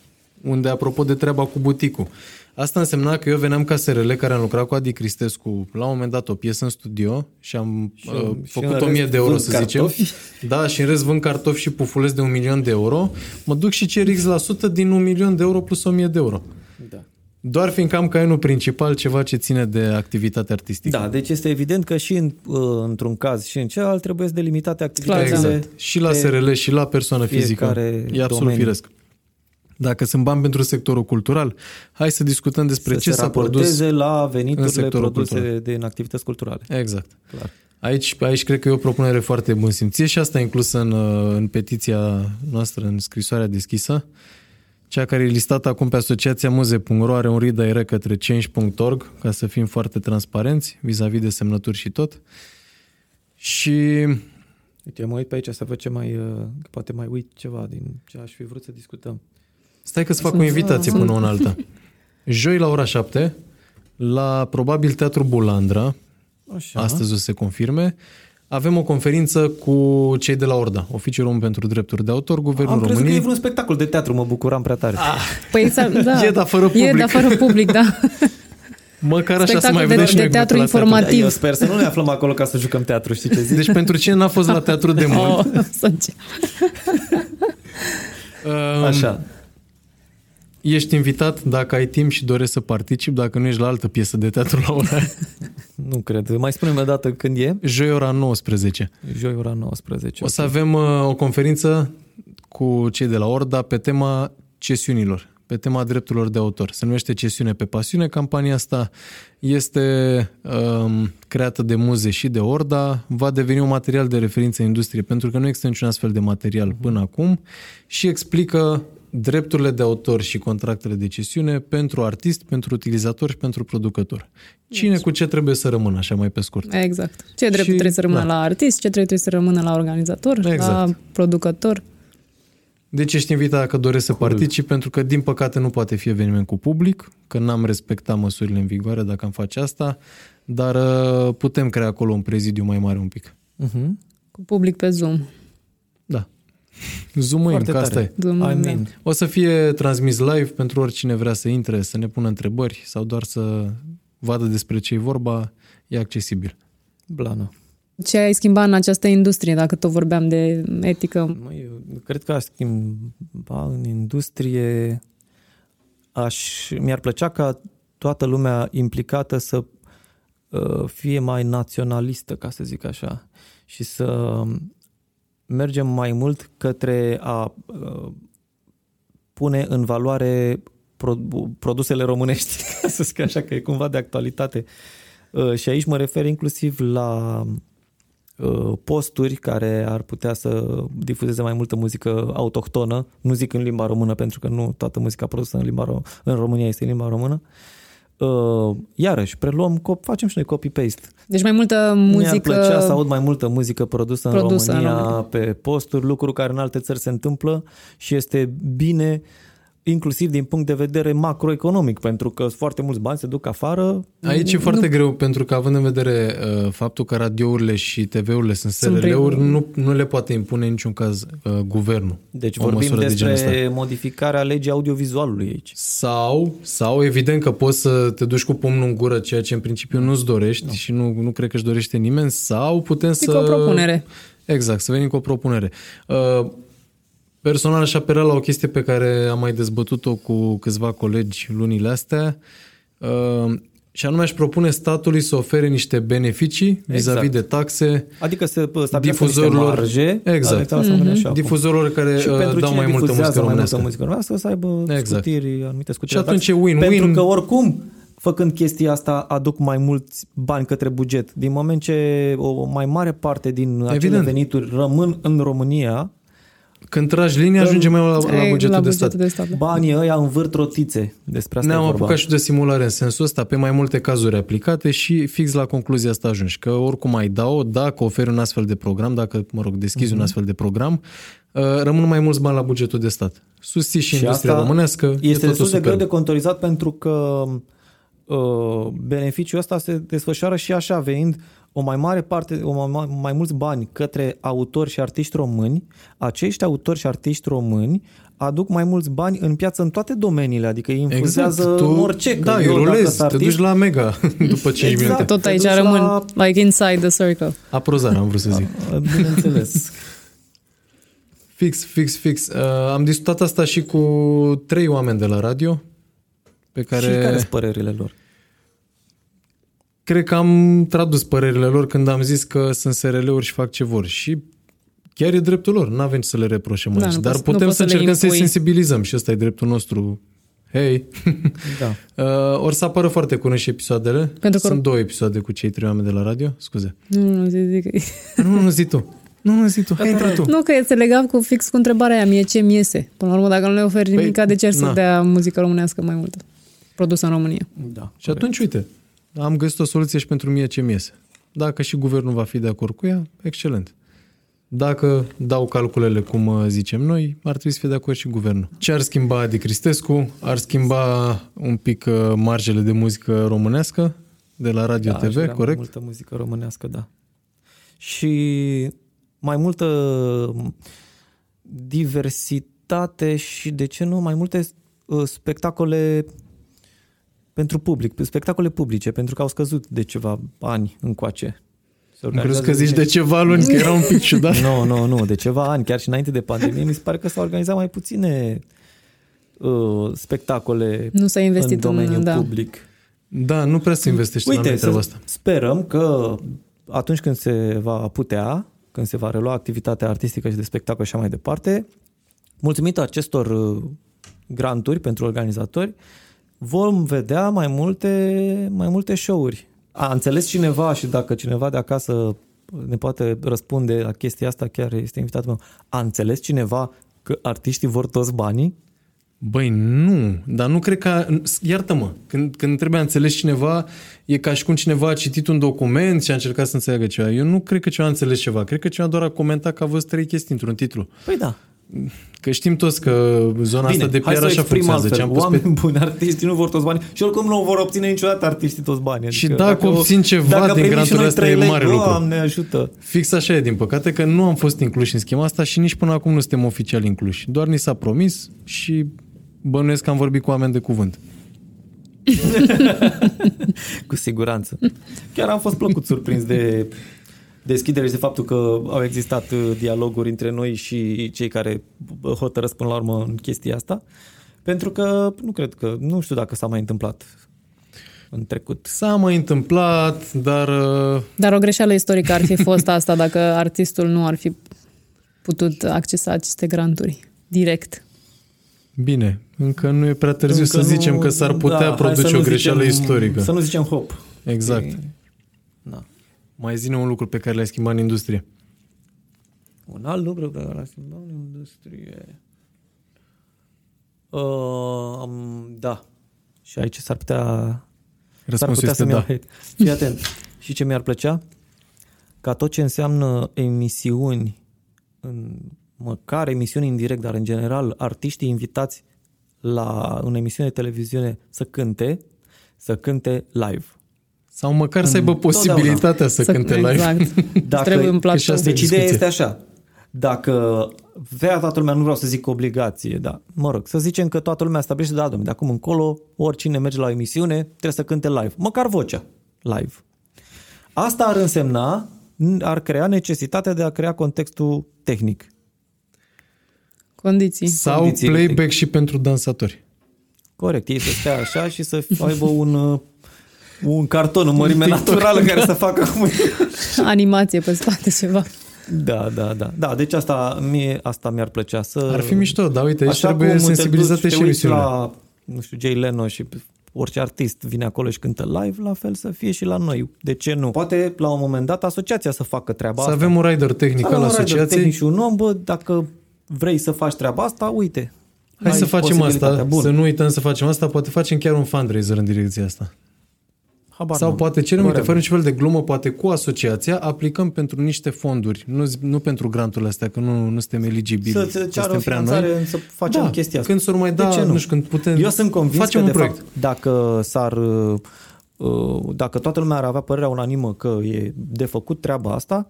Unde, apropo de treaba cu buticul, asta însemna că eu veneam ca SRL care am lucrat cu Adi Cristescu la un moment dat o piesă în studio și am
Și-
uh,
și
făcut
în
1000
rest
de euro,
vând
să zicem.
cartofi.
Da, și în rest vând cartofi și pufuleți de un milion de euro, mă duc și cer X% din un milion de euro plus 1000 de euro.
Da.
Doar fiindcă am cainul principal ceva ce ține de activitate artistică.
Da, deci este evident că și în, uh, într-un caz și în celălalt trebuie să delimitate
Clar,
activitățile.
Exact. Și la
pe-
SRL și la persoană fizică.
fiecare
E absolut
domeniu.
firesc. Dacă sunt bani pentru sectorul cultural, hai să discutăm despre
să
ce
se
s-a produs.
raporteze la
în
veniturile
sectorul
produse
cultural.
din activități culturale.
Exact.
Clar.
Aici, aici cred că e o propunere foarte bun simție și asta e inclusă în, uh, în petiția noastră, în scrisoarea deschisă. Cea care e listată acum pe asociația muze.ro are un redirect către change.org ca să fim foarte transparenți vis-a-vis de semnături și tot. Și
Uite, eu mă uit pe aici să văd ce mai, uh, poate mai uit ceva din ce aș fi vrut să discutăm.
Stai că să fac o invitație până una alta. Joi la ora 7, la probabil Teatru Bulandra,
Așa.
astăzi o să se confirme, avem o conferință cu cei de la Orda, Oficiul Român pentru Drepturi de Autor, Guvernul
Am crezut că
României.
e vreun spectacol de teatru, mă bucuram prea tare. Ah,
Păi exact, da.
E, dar fără
E,
public.
dar fără public, da.
Măcar așa să
Spectacol
mai
de-
vedem și
de
noi
teatru
cum e la
informativ.
eu sper să nu ne aflăm acolo ca să jucăm teatru, știi ce zic?
Deci pentru cine n-a fost la teatru de mult,
Oh, să încep.
um,
Așa.
Ești invitat dacă ai timp și dorești să participi, dacă nu ești la altă piesă de teatru la ora aia.
Nu cred. Mai spune-mi o dată când e?
Joi ora 19.
Joi ora 19.
O să avem uh, o conferință cu cei de la Orda pe tema cesiunilor. pe tema drepturilor de autor. Se numește Cesiune pe pasiune. Campania asta este um, creată de Muze și de Orda. Va deveni un material de referință în industrie pentru că nu există niciun astfel de material până acum și explică drepturile de autor și contractele de cesiune pentru artist, pentru utilizator și pentru producător. Cine cu ce trebuie să rămână, așa mai pe scurt.
Exact. Ce dreptul și, trebuie să rămână da. la artist, ce trebuie să rămână la organizator, exact. la producător.
Deci ești invitat dacă dorești să participi, pentru că din păcate nu poate fi eveniment cu public, că n-am respectat măsurile în vigoare dacă am face asta, dar uh, putem crea acolo un prezidiu mai mare un pic. Uh-huh.
Cu public pe Zoom.
Da. Zoom că asta e.
Zoom, I mean.
O să fie transmis live pentru oricine vrea să intre, să ne pună întrebări sau doar să vadă despre ce e vorba, e accesibil.
Blană.
Ce ai schimbat în această industrie, dacă tot vorbeam de etică?
Măi, eu cred că aș schimba în industrie, aș, mi-ar plăcea ca toată lumea implicată să uh, fie mai naționalistă, ca să zic așa, și să mergem mai mult către a uh, pune în valoare produsele românești, ca să zic așa, că e cumva de actualitate. Uh, și aici mă refer inclusiv la uh, posturi care ar putea să difuzeze mai multă muzică autohtonă, nu zic în limba română, pentru că nu toată muzica produsă în, limba, în România este în limba română, uh, iarăși, preluăm, facem și noi copy-paste.
Deci mai multă muzică... Mi-ar
plăcea să aud mai multă muzică produsă, produsă în România, în România pe posturi, lucruri care în alte țări se întâmplă și este bine inclusiv din punct de vedere macroeconomic, pentru că foarte mulți bani se duc afară.
Aici e foarte nu... greu, pentru că având în vedere uh, faptul că radiourile și TV-urile sunt SRL-uri, nu, nu le poate impune în niciun caz uh, guvernul.
Deci vorbim despre de modificarea legii audiovizualului aici.
Sau, sau evident că poți să te duci cu pumnul în gură, ceea ce în principiu nu-ți dorești nu. și nu, nu cred că își dorește nimeni, sau putem Zic să...
o propunere.
Exact, să venim cu o propunere. Uh, Personal aș apela la o chestie pe care am mai dezbătut-o cu câțiva colegi lunile astea uh, și anume aș propune statului să ofere niște beneficii exact. vis-a-vis de taxe
Adică să difuzorilor, marge,
exact. Mm-hmm. difuzorilor care și uh, dau mai multă muzică românească.
Mai multă muzică românească să aibă exact. scutiri, anumite scutiri.
Și atunci e win-win.
Pentru că oricum făcând chestia asta, aduc mai mulți bani către buget. Din moment ce o mai mare parte din acele Evident. venituri rămân în România,
când tragi linia, ajunge mai la, la, bugetul, la bugetul de stat. De stat
da. Banii ăia învârt rotițe. Despre asta
Ne-am apucat și de simulare în sensul ăsta, pe mai multe cazuri aplicate și fix la concluzia asta ajungi. Că oricum ai da-o, dacă oferi un astfel de program, dacă, mă rog, deschizi uh-huh. un mhm. astfel de program, uh, rămân mai mulți bani la bugetul de stat. Susții și, și industria românească.
Este destul de greu de contorizat pentru că uh, beneficiul ăsta se desfășoară și așa, venind o mai mare parte, o mai, mai mulți bani către autori și artiști români, acești autori și artiști români aduc mai mulți bani în piață în toate domeniile, adică îi infuzează exact. tu, orice.
Da, eu rulezi, te duci la Mega după 5 exact. minute.
Tot aici rămân, la... like inside the circle.
Aprozare, am vrut să zic.
Bineînțeles.
fix, fix, fix. Uh, am discutat asta și cu trei oameni de la radio. Pe care... Și
care sunt părerile lor?
Cred că am tradus părerile lor când am zis că sunt SRL-uri și fac ce vor. Și chiar e dreptul lor, nu avem ce să le reproșăm da, aici. Dar poți, putem să încercăm să-i sensibilizăm și ăsta e dreptul nostru. Hei! Da. uh, ori să apară foarte curând și episoadele. Pentru că... Sunt două episoade cu cei trei oameni de la radio. Scuze.
Nu, nu, zic.
nu, nu, zi tu. Nu, nu, zi tu. Hai, intră tu.
Nu, că se lega cu fix cu întrebarea aia. Mie ce mi iese? Până la urmă, dacă nu le oferi păi, nimic, de ce să dea muzică românească mai multă? Produsă în România.
Da. Și atunci, uite, am găsit o soluție și pentru mie ce mi iese. Dacă și guvernul va fi de acord cu ea, excelent. Dacă dau calculele cum uh, zicem noi, ar trebui să fie de acord și guvernul. Ce ar schimba Adi Cristescu? Ar schimba un pic uh, margele de muzică românească de la Radio da, TV, corect? Mai
multă muzică românească, da. Și mai multă diversitate și, de ce nu, mai multe uh, spectacole pentru public, spectacole publice, pentru că au scăzut de ceva ani încoace.
Crezi că zici de ceva luni, că era un pic ciudat?
nu, nu, nu, de ceva ani, chiar și înainte de pandemie, mi se pare că s-au organizat mai puține uh, spectacole
nu s-a investit
în domeniul
în, da.
public.
Da, nu prea se investește
Uite,
la treaba asta.
sperăm că atunci când se va putea, când se va relua activitatea artistică și de spectacol și așa mai departe, mulțumită acestor uh, granturi pentru organizatori, vom vedea mai multe, mai multe show-uri. A înțeles cineva și dacă cineva de acasă ne poate răspunde la chestia asta, chiar este invitatul meu, a înțeles cineva că artiștii vor toți banii?
Băi, nu, dar nu cred că... Iartă-mă, când, când trebuie înțeles cineva, e ca și cum cineva a citit un document și a încercat să înțeleagă ceva. Eu nu cred că cineva a înțeles ceva. Cred că cineva doar a comentat că a văzut trei chestii într-un titlu.
Păi da.
Că știm toți că zona
Bine,
asta de
hai
PR
să
așa
exprim
funcționează.
altfel.
Ce am pus
Oameni
pe...
buni, artiștii nu vor toți banii și oricum nu vor obține niciodată artiștii toți banii.
Și dacă obțin ceva
dacă
din
primim și
granturile
noi
astea,
trei
e
lei,
mare lucru.
Doamne ajută.
Fix așa e, din păcate, că nu am fost incluși în schema asta și nici până acum nu suntem oficial incluși. Doar ni s-a promis și bănuiesc că am vorbit cu oameni de cuvânt.
Cu siguranță. Chiar am fost plăcut surprins de deschidere și de faptul că au existat uh, dialoguri între noi și cei care hotărăsc până la urmă în chestia asta. Pentru că nu cred că, nu știu dacă s-a mai întâmplat în trecut.
S-a mai întâmplat, dar uh,
Dar o greșeală istorică ar fi fost asta dacă artistul nu ar fi putut accesa aceste granturi direct.
bine, încă nu e prea târziu
Încă
să zicem
nu-
că s-ar putea
da, hai
produce
să
o
nu
greșeală
zicem-
istorică.
Să nu zicem hop.
Exact.
E- Da.
Mai zine un lucru pe care l-ai schimbat în industrie.
Un alt lucru pe care l-a schimbat în industrie. Uh, am- da. Și aici s-ar putea, s-ar
Răspunsul
putea
este
să-mi iau
da.
hate. Fii atent. Și ce mi-ar plăcea? Ca tot ce înseamnă emisiuni, în, măcar emisiuni în direct, dar în general artiștii invitați la în emisiune de televiziune să cânte, să cânte live.
Sau măcar să aibă
Întotdeauna.
posibilitatea să, cânte live.
Exact.
Dacă-
Trebuie un
că și
platou.
asta e
Deci ideea
discuție.
este așa. Dacă vrea toată lumea, nu vreau să zic obligație, dar mă rog, să zicem că toată lumea stabilește, da, domnule, de acum încolo, oricine merge la o emisiune, trebuie să cânte live. Măcar vocea live. Asta ar însemna, ar crea necesitatea de a crea contextul tehnic.
Condiții.
Sau
Condiții
playback și pentru dansatori.
Corect, ei să stea așa și să aibă un, uh, un carton în mărime naturală care să facă cum
Animație pe spate, ceva.
Da, da, da. Da, deci asta, mie, asta mi-ar plăcea să...
Ar fi mișto, dar uite, aici
Așa
trebuie
cum te
sensibilizate
duci,
și
te uiți
emisiunile.
la, nu știu, Jay Leno și orice artist vine acolo și cântă live, la fel să fie și la noi. De ce nu? Poate la un moment dat asociația să facă treaba
Să
asta.
avem un rider tehnic
Să avem
al
un rider
asociației.
tehnic și un om, bă, dacă vrei să faci treaba asta, uite.
Hai
ai
să facem
posibilitatea.
asta,
Bun.
să nu uităm să facem asta, poate facem chiar un fundraiser în direcția asta.
Habar
Sau
n-am.
poate cerem, uite,
Whatever.
fără niciun fel de glumă, poate cu asociația, aplicăm pentru niște fonduri, nu, nu pentru granturile astea, că nu, nu suntem eligibili.
Să
că
ți ceară
suntem
o
prea
finanțare
noi.
să facem
da,
chestia asta.
Când s-or mai da,
De ce
nu? știu, când putem...
Eu sunt convins
facem
că,
un
de
proiect.
fapt, dacă s-ar uh, uh, dacă toată lumea ar avea părerea unanimă că e de făcut treaba asta,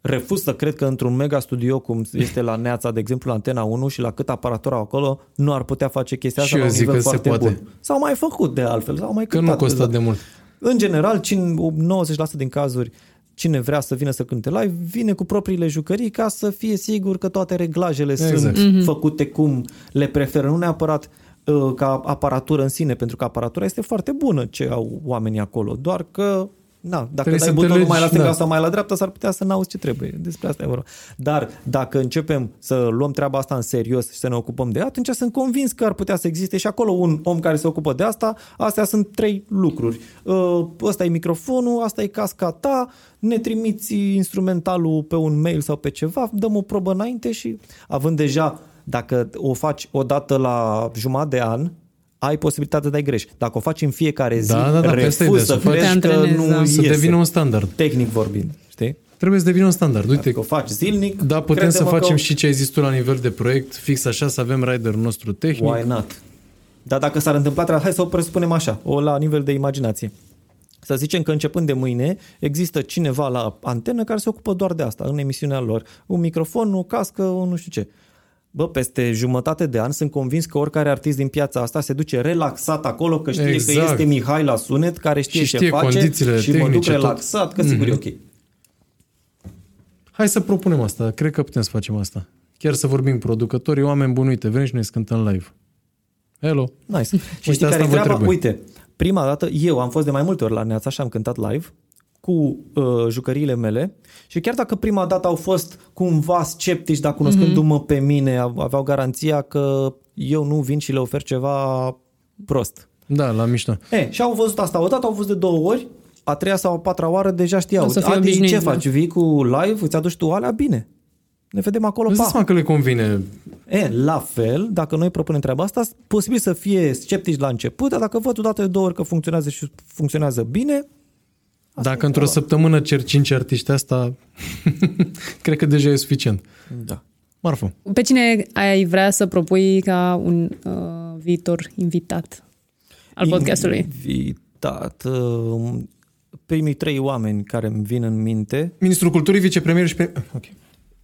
refuz să cred că într-un mega studio cum este la Neața, de exemplu, la Antena 1 și la cât aparatură au acolo, nu ar putea face chestia
Și
asta
eu
la un
zic
nivel
că se
foarte
poate.
bun. S-au mai făcut de altfel, s-au mai
Că nu
cântat
costă
deja.
de mult.
În general, cine, 90% din cazuri, cine vrea să vină să cânte live, vine cu propriile jucării ca să fie sigur că toate reglajele
Exact.
sunt făcute cum le preferă, nu neapărat uh, ca aparatură în sine, pentru că aparatura este foarte bună ce au oamenii acolo, doar că Na, dacă
Trebuie
dai
să te
butonul
legi,
mai la stânga
da.
sau mai la dreapta, s-ar putea să n-auzi ce trebuie. Despre asta e vorba. Dar dacă începem să luăm treaba asta în serios și să ne ocupăm de ea, atunci sunt convins că ar putea să existe și acolo un om care se ocupă de asta. Astea sunt trei lucruri. Uh, Ăsta e microfonul, asta e casca ta, ne trimiți instrumentalul pe un mail sau pe ceva, dăm o probă înainte și având deja, dacă o faci o dată la jumătate de an, ai posibilitatea de a greși. Dacă o faci în fiecare zi,
Da, da, da, pe asta e
refuz
de-
să
să faci-
crești
Te
că
antrenezi,
nu
da.
Să
iese.
devină un standard.
Tehnic vorbind, știi?
Trebuie să devină un standard. Uite,
Dacă o faci zilnic,
da, putem să
crede-mă
facem
că
și ce ai zis tu la nivel de proiect, fix așa, să avem riderul nostru tehnic.
Why not? Dar dacă s-ar întâmpla treaba, hai să o presupunem așa, o la nivel de imaginație. Să zicem că începând de mâine există cineva la antenă care se ocupă doar de asta, în emisiunea lor. Un microfon, o cască, o nu știu ce. Bă, peste jumătate de an sunt convins că oricare artist din piața asta se duce relaxat acolo, că știe că
Exact.
este Mihai la sunet, care știe,
Și
ce
știe
face
condițiile
și mă duc
tehnice, tot. Mhm.
relaxat, că sigur e ok.
Hai să propunem asta. Cred că putem să facem asta. Chiar să vorbim cu producătorii, oameni buni, uite, vrem și noi să cântăm live. Hello.
Nice. Și
Uite,
știi
asta
care e
vă
treaba?
trebuie.
Uite, prima dată eu am fost de mai multe ori la Neața și am cântat live cu uh, jucăriile mele și chiar dacă prima dată au fost cumva sceptici, dar cunoscându-mă pe mine, av- aveau garanția că eu nu vin și le ofer ceva prost.
Da, la mișto.
E, și au văzut asta odată, au văzut de două ori, a treia sau a patra oară deja știau.
O să fie
Adi,
obișnuit,
ce
da.
faci? Vii cu live? Îți aduci tu alea? Bine. Ne vedem acolo,
Îți dai
pa.
seama că le convine.
E, la fel, dacă noi propunem treaba asta, posibil să fie sceptici la început, dar dacă văd odată de două ori că funcționează și funcționează bine,
Dacă într-o săptămână cer cinci artiști asta, cred că deja e suficient.
da.
Marfă.
Pe cine ai vrea să propui ca un uh, viitor invitat al podcastului?
Invitat. uh, Primii trei oameni care îmi vin în minte.
Ministrul Culturii, vicepremier și... Pre... Ok.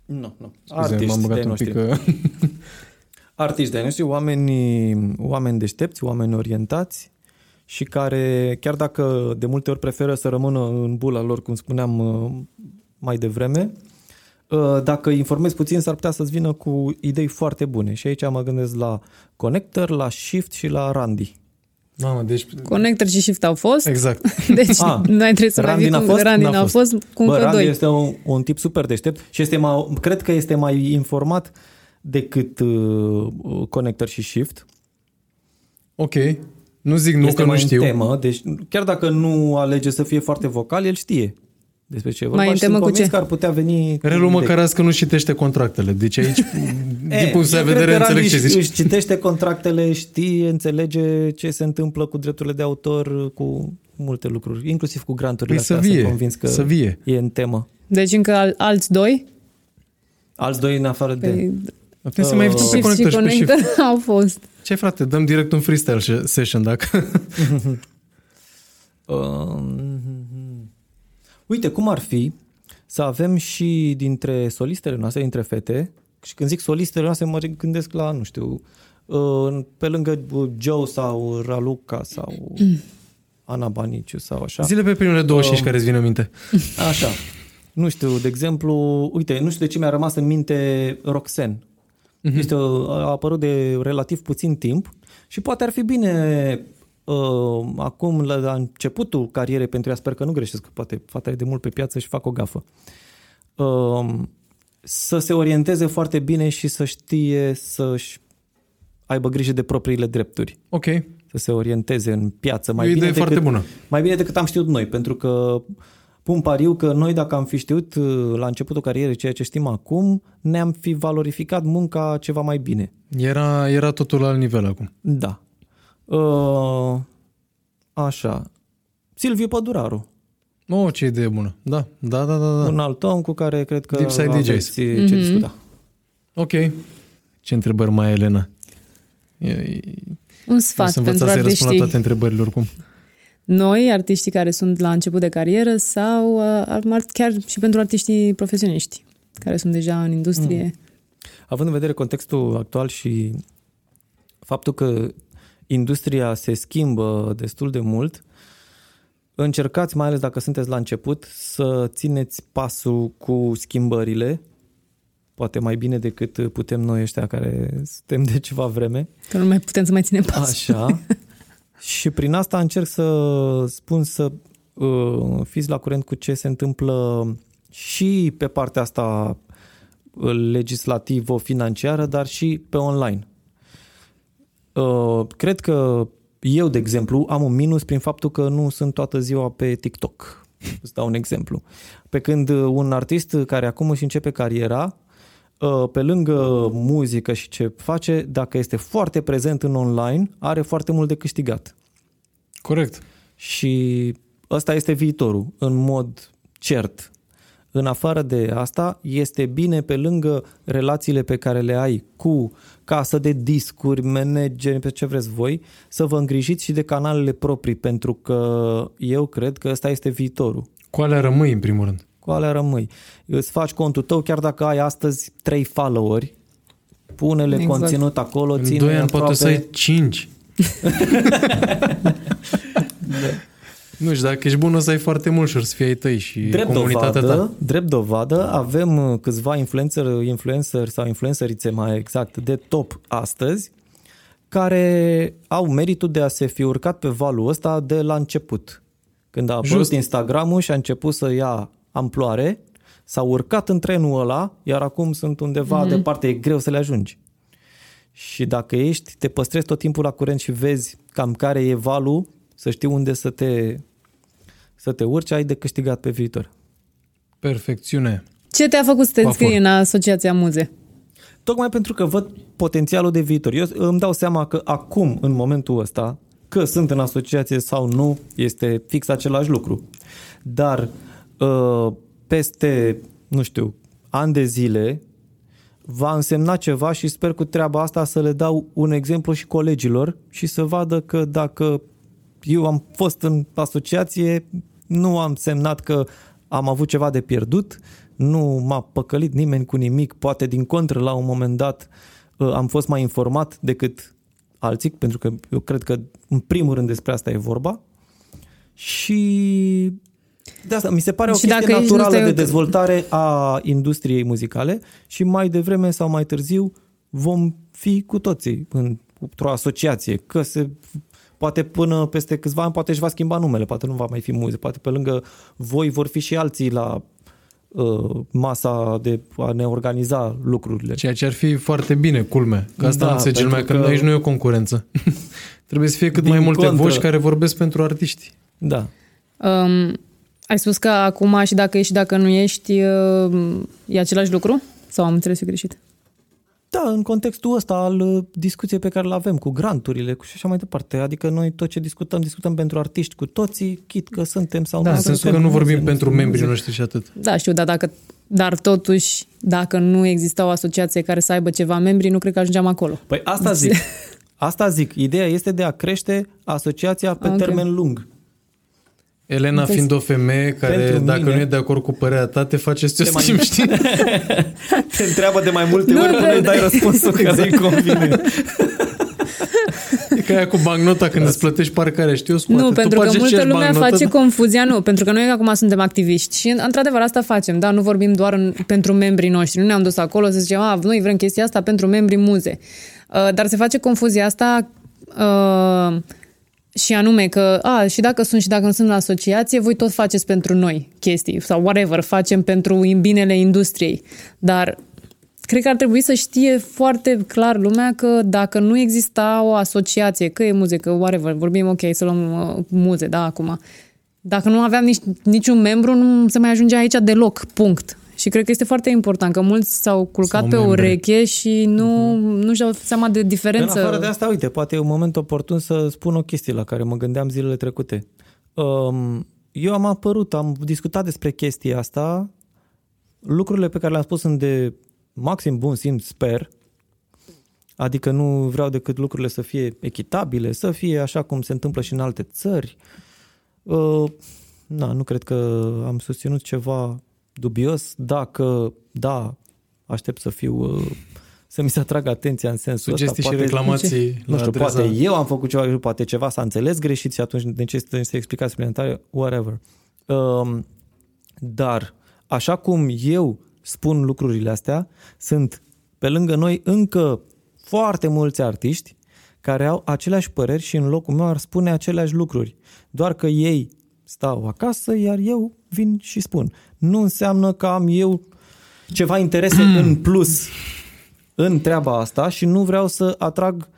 Nu, nu.
Scuze,
Artiști
m-am băgat
de
un
noștri.
pic... uh,
Artiști de noștri, oameni, oameni deștepți, oameni orientați și care, chiar dacă de multe ori preferă să rămână în bula lor, cum spuneam uh, mai devreme, uh, dacă informezi puțin, s-ar putea să-ți vină cu idei foarte bune. Și aici mă gândesc la Connector, la Shift și la Randy.
Mamă, deci...
Connector și Shift au fost,
Exact.
deci
Ah,
noi trebuie să mai
Randy
vii
n-a
cu
fost?
Randy
N-a
n-a
fost.
fost, cu
Bă,
încă
Randy
doi.
este un, un tip super deștept și este mai, cred că este mai informat decât uh, Connector și Shift.
Ok. Nu zic nu
este
că
mai
nu știu.
în temă, deci chiar dacă nu alege să fie foarte vocal, el știe despre ce e vorba
Mai în
și sunt
temă cu
convins
ce?
că ar putea veni... cu
Relu
idei.
măcar că nu citește contractele. Deci aici, din
E,
punct de
eu
vedere,
cred că
înțeleg
Randy
ce
își-
zici.
Își citește contractele, știe, înțelege ce se întâmplă cu drepturile de autor, cu multe lucruri, inclusiv cu granturile
Păi să
astea.
vie,
Sunt convins că
să vie.
e în temă.
Deci încă al, alți doi?
Alți doi în afară de...
Păi,
Putem să mai invităm pe
Shift și
conector și pe shift.
Connector au fost.
Ce frate, dăm direct un freestyle session dacă...
Um, uite, cum ar fi să avem și dintre solistele noastre, dintre fete, și când zic solistele noastre mă gândesc la, nu știu, uh, pe lângă Joe sau Raluca sau Ana Baniciu sau așa.
Zile pe primele 25 care îți vin în minte.
Așa. Nu știu, de exemplu, uite, nu știu de ce mi-a rămas în minte Roxen. Este o, a apărut de relativ puțin timp și poate ar fi bine uh, acum la, la începutul carierei pentru ea, sper că nu greșesc, că poate fata e de mult pe piață și fac o gafă. Uh, să se orienteze foarte bine și să știe să-și aibă grijă de propriile drepturi.
Ok.
Să se orienteze în piață mai
E o
bine
idee
decât,
foarte bună.
mai bine decât am știut noi, pentru că pun pariu că noi dacă am fi știut uh, la începutul carierei ceea ce știm acum, ne-am fi valorificat munca ceva mai bine.
Era, era totul la alt nivel acum.
Da. Uh, așa. Silviu Păduraru.
Oh, ce idee bună. Da, da, da, da. da.
Un alt om cu care cred că
Deep Side
aveți
DJs.
ce discuta.
Ok. Ce întrebări mai ai, Elena? E, e,
Un
o
sfat
să
pentru
învățați să răspund la
artiștii.
toate întrebările oricum.
Noi, artiștii care sunt la început de carieră sau uh, ar- chiar și pentru artiștii profesioniști care sunt deja în industrie.
Mm. Având în vedere contextul actual și faptul că industria se schimbă destul de mult, încercați, mai ales dacă sunteți la început, să țineți pasul cu schimbările, poate mai bine decât putem noi ăștia care suntem de ceva vreme.
Că nu mai putem să mai ținem pasul.
Așa. și prin asta încerc să spun să uh, fiți la curent cu ce se întâmplă și pe partea asta uh, legislativo-financiară, dar și pe online. Uh, cred că eu, de exemplu, am un minus prin faptul că nu sunt toată ziua pe TikTok. Îți dau un exemplu. Pe când uh, un artist care acum își începe cariera, uh, pe lângă muzică și ce face, dacă este foarte prezent în online, are foarte mult de câștigat.
Corect.
Și ăsta este viitorul, în mod cert. În afară de asta, este bine pe lângă relațiile pe care le ai cu casă de discuri, manageri, pe ce vreți voi, să vă îngrijiți și de canalele proprii, pentru că eu cred că ăsta este viitorul.
Cu alea rămâi, în primul rând.
Cu alea rămâi. Îți faci contul tău, chiar dacă ai astăzi 3 followeri, pune-le
Exact.
exact. conținut acolo,
În
ține
2 ani poate o să
aproape-
ai 5. Nu știu, dacă ești bun o să ai foarte mult și o să fie ai tăi și
Drept
comunitatea
dovadă,
ta.
drept dovadă, avem uh, câțiva influencer, influencer sau influencerițe mai exact de top astăzi care au meritul de a se fi urcat pe valul ăsta de la început. Când a apărut
Just.
Instagram-ul și a început să ia amploare, s-au urcat în trenul ăla, iar acum sunt undeva mm-hmm. departe, e greu să le ajungi. și dacă ești, te păstrezi tot timpul la curent și vezi cam care e valul, să știi unde să te, să te urci, ai de câștigat pe viitor.
Perfecțiune.
Ce te-a făcut să te
Coafor.
înscrii în Asociația Muze?
Tocmai pentru că văd potențialul de viitor. Eu îmi dau seama că acum, în momentul ăsta, că sunt în asociație sau nu, este fix același lucru. Dar uh, peste, nu știu, ani de zile, va însemna ceva și sper cu treaba asta să le dau un exemplu și colegilor și să vadă că dacă eu am fost în asociație, nu am semnat că am avut ceva de pierdut, nu m-a păcălit nimeni cu nimic, poate din contră la un moment dat uh, am fost mai informat decât alții, pentru că eu cred că în primul rând despre asta e vorba. Și de asta mi se pare o
Și
chestie
dacă ești, nu
naturală
stai-
de dezvoltare a industriei muzicale și mai devreme sau mai târziu vom fi cu toții în- într-o asociație, că se poate până peste câțiva ani poate își va schimba numele, poate nu va mai fi muze, poate pe lângă voi vor fi și alții la uh, masa de a ne organiza lucrurile.
Ceea ce ar fi foarte bine, culme. Că asta
Da,
da, înțelegem mai
pentru
că
că-
aici nu e o concurență. Trebuie să fie cât
Din
mai multe
contră.
voci care vorbesc pentru artiști.
Da.
Um, ai spus că acum și dacă ești și dacă nu ești, uh, e același lucru? Sau am înțeles eu greșit?
Da, în contextul ăsta al uh, discuției pe care le avem cu granturile cu și așa mai departe. Adică noi tot ce discutăm, discutăm pentru artiști cu toții, chit că suntem sau
Da,
nu
în sensul
suntem.
că nu vorbim
Nu
pentru
suntem
membrii
muze.
noștri și atât.
Da, știu, dar, dacă, dar totuși, dacă nu exista o asociație care să aibă ceva membri, nu cred că ajungeam acolo.
Păi asta zic. Asta zic. Ideea este de a crește asociația pe
Ok.
termen lung.
Elena
Deci-
fiind o femeie care,
Pentru
dacă
mine-
nu e de acord cu părerea ta, te face să te
Te mai-
schimbi, știi?
Te întreabă de mai multe
Nu,
ori până
da,
îi dai
da.
răspunsul care îi convine.
E ca aia cu bancnota când îți plătești parcarea, știi? Eu scoate.
Nu,
Tu
pentru că
bagi
multă
aceeași
lume
bancnotă,
face
da.
confuzia, nu, pentru că noi acum suntem activiști și într-adevăr asta facem, da, nu vorbim doar în, pentru membrii noștri, nu ne-am dus acolo să zicem, a, noi vrem chestia asta pentru membrii muze. Uh, dar se face confuzia asta uh, și anume că, a, și dacă sunt și dacă nu sunt la asociație, voi tot faceți pentru noi chestii sau whatever, facem pentru binele industriei. Dar cred că ar trebui să știe foarte clar lumea că dacă nu exista o asociație, că e muzică, whatever, vorbim ok, să luăm uh, muze, da, acum. Dacă nu aveam nici, niciun membru, nu se mai ajungea aici deloc, punct. Și cred că este foarte important, că mulți s-au culcat
Sau
pe
membre.
ureche și nu, nu și-au seama de
În
diferență.
afară de asta, uite, poate e un moment oportun să spun o chestie la care mă gândeam zilele trecute. Um, Eu am apărut, am discutat despre chestia asta, lucrurile pe care le-am spus sunt de maxim bun simț, sper, adică nu vreau decât lucrurile să fie echitabile, să fie așa cum se întâmplă și în alte țări. Uh, na, nu cred că am susținut ceva dubios. Dacă da, aștept să fiu uh, să mi se atragă atenția în sensul
Sugestii
ăsta.
și reclamații
nu
la
știu,
adresa...
poate eu am făcut ceva greșit, poate ceva s-a înțeles greșit și atunci necesită niște explicații suplimentare, whatever. Um, dar, așa cum eu spun lucrurile astea, sunt pe lângă noi încă foarte mulți artiști care au aceleași păreri și în locul meu ar spune aceleași lucruri. Doar că ei stau acasă, iar eu vin și spun. Nu înseamnă că am eu ceva interese în plus în treaba asta și nu vreau să atrag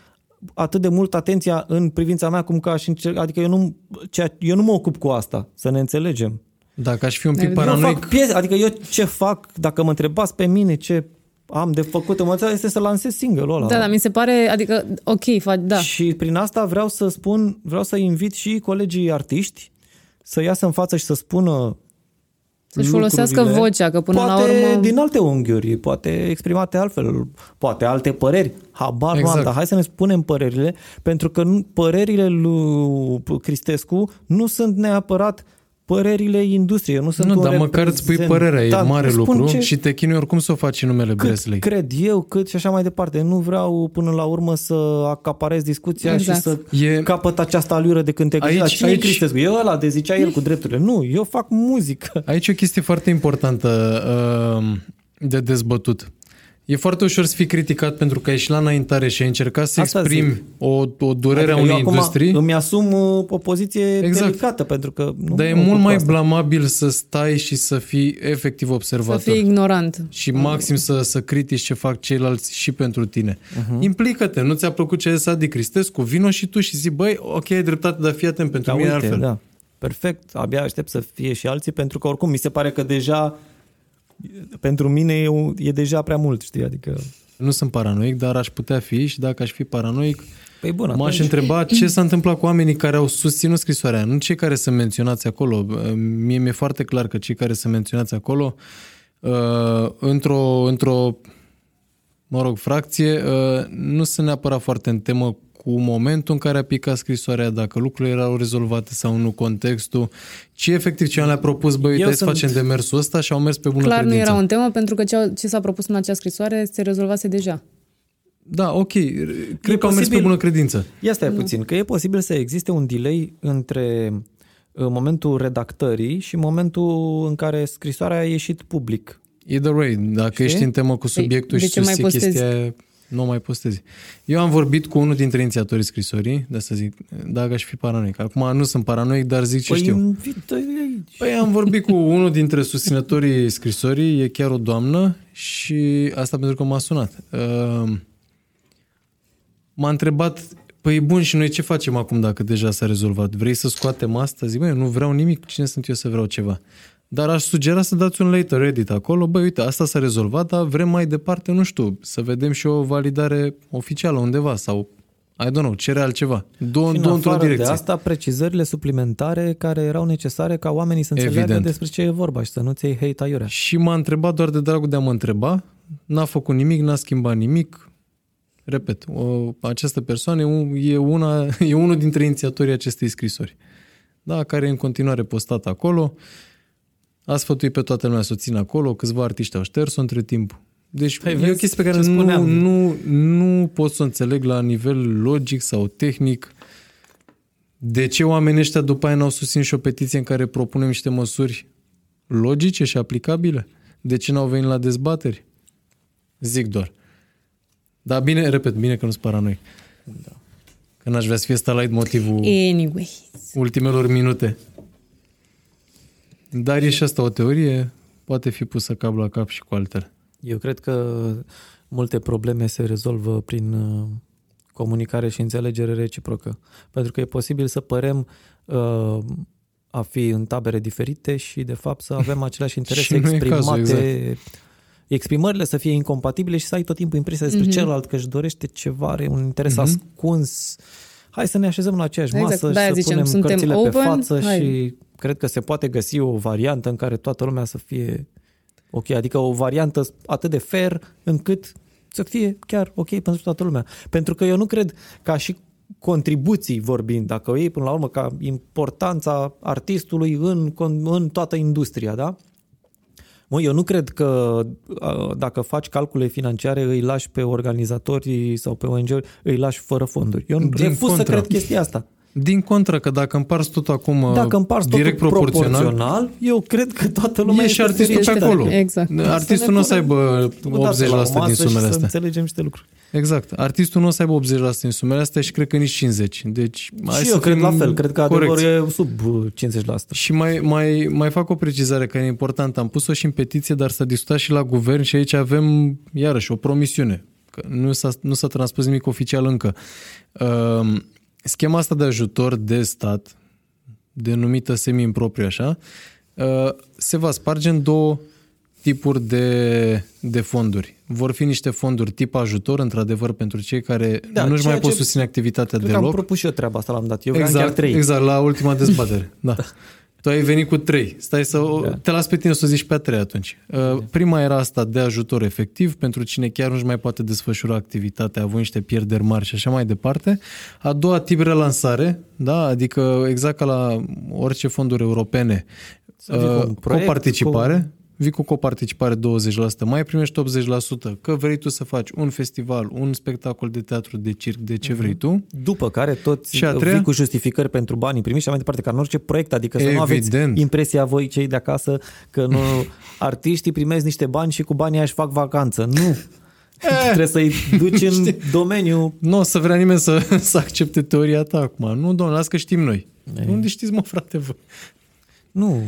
atât de mult atenția în privința mea cum că aș încerca, adică eu nu, ceea, eu nu mă ocup cu asta, să ne înțelegem.
Dacă aș fi un pic
Eu
Eu
paranoic,
fac piese, adică eu ce fac, dacă mă întrebați pe mine ce am de făcut în momentul ăsta, este să lansez single-ul ăla.
Da, da, mi se pare, adică, ok, faci, da.
Și prin asta vreau să spun, vreau să invit și colegii artiști să iasă în față și să spună
Să-și folosească
lucrurile.
vocea, că până la
poate
urmă-
din alte unghiuri, poate exprimate altfel, poate alte păreri, habar exact. nu
Exact.
am, dar hai să ne spunem părerile, pentru că nu- părerile lui Cristescu nu sunt neapărat părerile industriei, nu sunt
nu,
un
dar măcar îți spui părerea, e
reprezentant.
mare
Spun
lucru
ce-
și te chinui oricum să o faci în numele
cât
Bresley.
cred eu, cât și așa mai departe. Nu vreau până la urmă să acaparez discuția
Exact.
și să
E-
capăt această alură de când te
Aici-
aici, cine
aici-
aici... Cristescu? Eu ăla de zicea el cu drepturile. Nu, eu fac muzică.
Aici e o chestie foarte importantă uh, de dezbătut. E foarte ușor să fii criticat pentru că ai ieșit la înaintare și ai încercat să
Asta
exprimi
zic.
o, o durere
Adică
a
eu
unei
acum
industrii.
Îmi asum uh, o poziție
Exact.
exact. delicată pentru că nu
Dar e
mă ocup
mult
cu
mai
asta.
blamabil să stai și să fii efectiv
Să
observator.
fii ignorant.
și maxim să, să critici ce fac ceilalți și pentru tine. Uh-huh. Implică-te, nu ți-a plăcut ce a zis Adi Cristescu, vino și tu și zi, băi, ok, ai dreptate, dar fii atent pentru
Da,
mine
uite,
altfel.
da. Perfect, abia aștept să fie și alții pentru că oricum mi se pare că deja pentru mine e, un- e deja prea mult, știi, adică
Nu sunt paranoic, dar aș putea fi și dacă aș fi paranoic,
păi bun,
m-aș
atunci,
întreba ce s-a întâmplat cu oamenii care au susținut scrisoarea, nu cei care sunt menționați acolo. Mie mi-e foarte clar că cei care sunt menționați acolo, uh, într-o, într-o mă rog, fracție, uh, nu sunt neapărat foarte în temă cu momentul în care a picat scrisoarea, dacă lucrurile erau rezolvate sau nu, contextul, ci efectiv ce le-a propus, băi, uite,
Eu
hai să
sunt-
facem demersul ăsta și au mers pe bună
Clar nu
credință.
era un temă pentru că ce, ce s-a propus în acea scrisoare se rezolvase deja.
Da, ok, cred că au mers pe
posibil-
bună credință.
Ia stai puțin, că e posibil să existe un delay între uh, momentul redactării și momentul în care scrisoarea a ieșit public.
Either way, dacă
Știi?
ești în temă cu subiectul
de
și
ce mai
susții
postezi?
chestia aia, nu o mai postezi. Eu am vorbit cu unul dintre inițiatorii scrisorii, de să zic, dacă aș fi paranoic. Acum nu sunt paranoic, dar zic ce
Păi,
știu.
invită aici.
Păi am vorbit cu unul dintre susținătorii scrisorii, e chiar o doamnă și asta pentru că m-a sunat. Uh, M-a întrebat, păi bun și noi ce facem acum dacă deja s-a rezolvat? Vrei să scoatem asta? Zic, băi, nu vreau nimic, cine sunt eu să vreau ceva? Dar aș sugera să dați un later edit acolo, băi, uite, asta s-a rezolvat, dar vrem mai departe, nu știu, să vedem și o validare oficială undeva sau, I don't know, cere altceva. Două,
Și în
două într-o
afară
direcție.
de asta, precizările suplimentare care erau necesare ca oamenii să înțeleagă
Evident.
despre ce e vorba și să nu-ți iei hate aiurea.
Și m-a întrebat doar de dragul de a mă întreba, n-a făcut nimic, n-a schimbat nimic. Repet, o, această persoană e, un- e, una, e unul dintre inițiatorii acestei scrisori, da, care e în continuare postat acolo, a sfătuit pe toată lumea să o țină acolo, câțiva artiști au șters-o între timp. Deci
Păi
e o
vezi
chestie pe care
ce
nu,
spuneam.
nu, nu pot să o înțeleg la nivel logic sau tehnic de ce oamenii ăștia după aia n-au susținut și o petiție în care propunem niște măsuri logice și aplicabile? De ce n-au venit la dezbateri? Zic doar. Dar bine, repet, bine că nu sunt paranoic. Da. Că n-aș vrea să fie starlight motivul
Anyway.
ultimelor minute. Dar e și asta o teorie, poate fi pusă cap la cap și cu altele.
Eu cred că multe probleme se rezolvă prin uh, comunicare și înțelegere reciprocă. Pentru că e posibil să părem uh, a fi în tabere diferite și de fapt să avem aceleași interese
Și nu e
exprimate.
cazul, exact.
Exprimările să fie incompatibile și să ai tot timpul impresia despre
Mhm.
mm-hmm. celălalt că își dorește ceva, are un interes
Mhm.
mm-hmm. ascuns. Hai să ne așezăm la aceeași
Exact,
masă
de-aia
și să
zicem,
punem
suntem
cărțile pe
open,
față
hai.
și cred că se poate găsi o variantă în care toată lumea să fie ok, adică o variantă atât de fair încât să fie chiar ok pentru toată lumea. Pentru că eu nu cred ca și contribuții vorbind, dacă o iei până la urmă ca importanța artistului în, în toată industria, da? Mă, eu nu cred că a, dacă faci calcule financiare îi lași pe organizatorii sau pe ONG-uri, îi lași fără fonduri. Eu
Din
refuz să
contră.
cred chestia asta.
Din contră, că dacă împarți tot acum
Dacă împarți totul
direct
proporțional,
proporțional,
eu cred că toată lumea
e și
este
artistul pe
fericită.
acolo.
Exact.
Artistul nu o să aibă
Uitați la o
80% din
masă și
sumele
Să
astea.
înțelegem niște lucruri.
Exact. Artistul nu o să aibă 80% din sumele astea și cred că nici 50%. Deci, hai
și
să
eu cred
fim
la fel, cred că
corecți.
adevărul e sub uh, 50%.
Și mai, mai, mai fac o precizare care e importantă. Am pus-o și în petiție, dar s-a discutat și la guvern și aici avem, iarăși, o promisiune. Că nu s-a, nu s-a transpus nimic oficial încă. Uh, schema asta de ajutor de stat, denumită semi-impropriu așa, uh, se va sparge în două tipuri de, de fonduri. Vor fi niște fonduri tip ajutor, într-adevăr, pentru cei care
Da,
nu-și
ceea
mai pot
ce-
susține activitatea
Cred că am
deloc.
propus și eu treaba asta, l-am dat. Eu vreau chiar
Exact,
trei.
exact, la ultima dezbatere. da. Tu ai venit cu trei. Stai să
Da.
te las pe tine să o zici pe a trei atunci. Uh, Prima era asta de ajutor efectiv pentru cine chiar nu-și mai poate desfășura activitatea, având niște pierderi mari și așa mai departe. A doua tip relansare, da? adică exact ca la orice fonduri europene,
Să vii cu un
uh,
proiect,
coparticipare, vii cu coparticipare 20%, mai primești 80%, că vrei tu să faci un festival, un spectacol de teatru, de circ, de ce vrei tu.
După care toți
Și a treia?
vii cu justificări pentru banii primiți și așa mai departe, ca în orice proiect, adică să nu aveți
Evident.
impresia voi cei de acasă că nu artiștii primesc niște bani și cu banii aia își fac vacanță. Nu! Trebuie să-i duci în domeniu.
Nu o să vrea nimeni să, să accepte teoria ta acum. Nu, domnule, las că știm noi.
Ei.
Unde știți, mă, frate, vă?
Nu.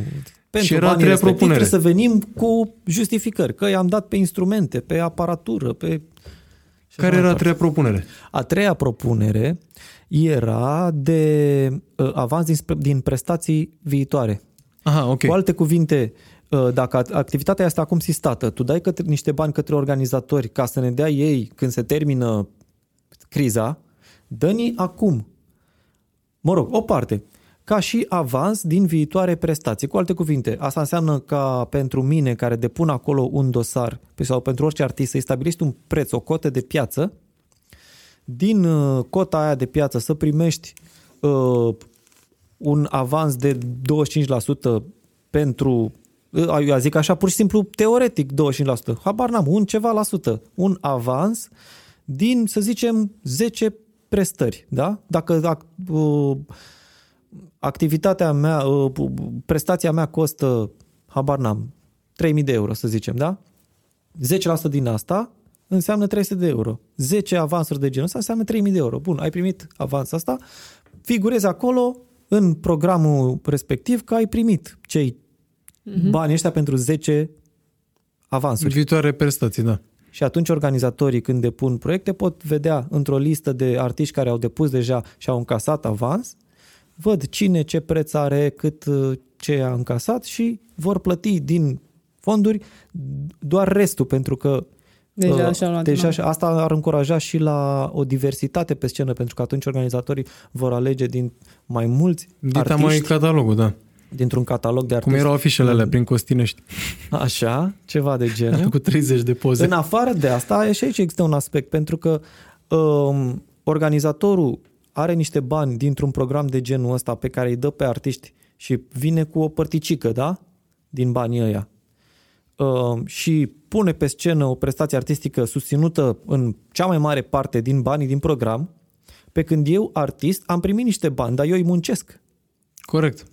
Pentru
Și era
banii
a treia
respectivi
propunere.
trebuie să venim cu justificări. Că i-am dat pe instrumente, pe aparatură, pe... și
Care
așa
era
mai
a treia propunere?
A treia propunere era de uh, avans din, spre- din prestații viitoare.
Aha, ok.
Cu alte cuvinte, uh, dacă act- activitatea este acum sistată, tu dai către, niște bani către organizatori ca să ne dea ei când se termină criza, dă-ni acum. Mă rog, o parte. Ca și avans din viitoare prestații. Cu alte cuvinte, asta înseamnă ca pentru mine care depun acolo un dosar sau pentru orice artist să-i stabilești un preț, o cotă de piață, din uh, cota aia de piață să primești uh, un avans de 25% pentru, uh, eu zic așa pur și simplu teoretic 25%, habar n-am, un ceva la sută, un avans din, să zicem, 10 prestări, da? Dacă ac- uh, activitatea mea, uh, prestația mea costă, habar n-am, 3000 de euro, să zicem, da? 10% din asta înseamnă 300 de euro. 10 avansuri de genul ăsta înseamnă 3000 de euro. Bun, ai primit avansul asta, figurezi acolo în programul respectiv că ai primit cei uh-huh. bani ăștia pentru 10 avansuri.
Viitoare prestații, da.
Și atunci organizatorii când depun proiecte pot vedea într-o listă de artiști care au depus deja și au încasat avans, văd cine ce preț are, cât uh, ce a încasat și vor plăti din fonduri doar restul, pentru că
Deja
uh,
și-au luat
deja
bani.
și asta ar încuraja și la o diversitate pe scenă, pentru că atunci organizatorii vor alege din mai mulți
Dita
artiști
mai catalogul, da.
dintr-un catalog de
Cum
artiști.
erau afișele alea prin Costinești.
Așa, ceva de genul.
Cu 30 de poze.
În afară de asta, și aici există un aspect, pentru că um, organizatorul are niște bani dintr-un program de genul ăsta pe care îi dă pe artiști și vine cu o părticică, da? Din banii ăia. Um, și pune pe scenă o prestație artistică susținută în cea mai mare parte din banii din program, pe când eu, artist, am primit niște bani, dar eu îi muncesc.
Corect.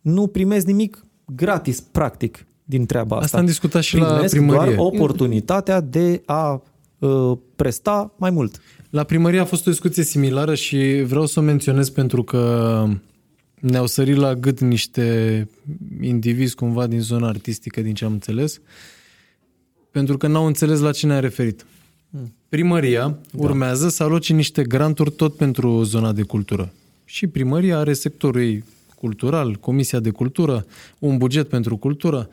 Nu primesc nimic gratis, practic, din treaba asta.
Asta am discutat și la
Primesc
primărie.
doar oportunitatea de a uh, presta mai mult.
La primărie a fost o discuție similară și vreau să o menționez pentru că ne-au sărit la gât niște indivizi cumva din zona artistică, din ce am înțeles, pentru că n-au înțeles la ce ne-a referit. Primăria da. urmează să aloce niște granturi tot pentru zona de cultură. Și primăria are sectorul ei cultural, Comisia de Cultură, un buget pentru cultură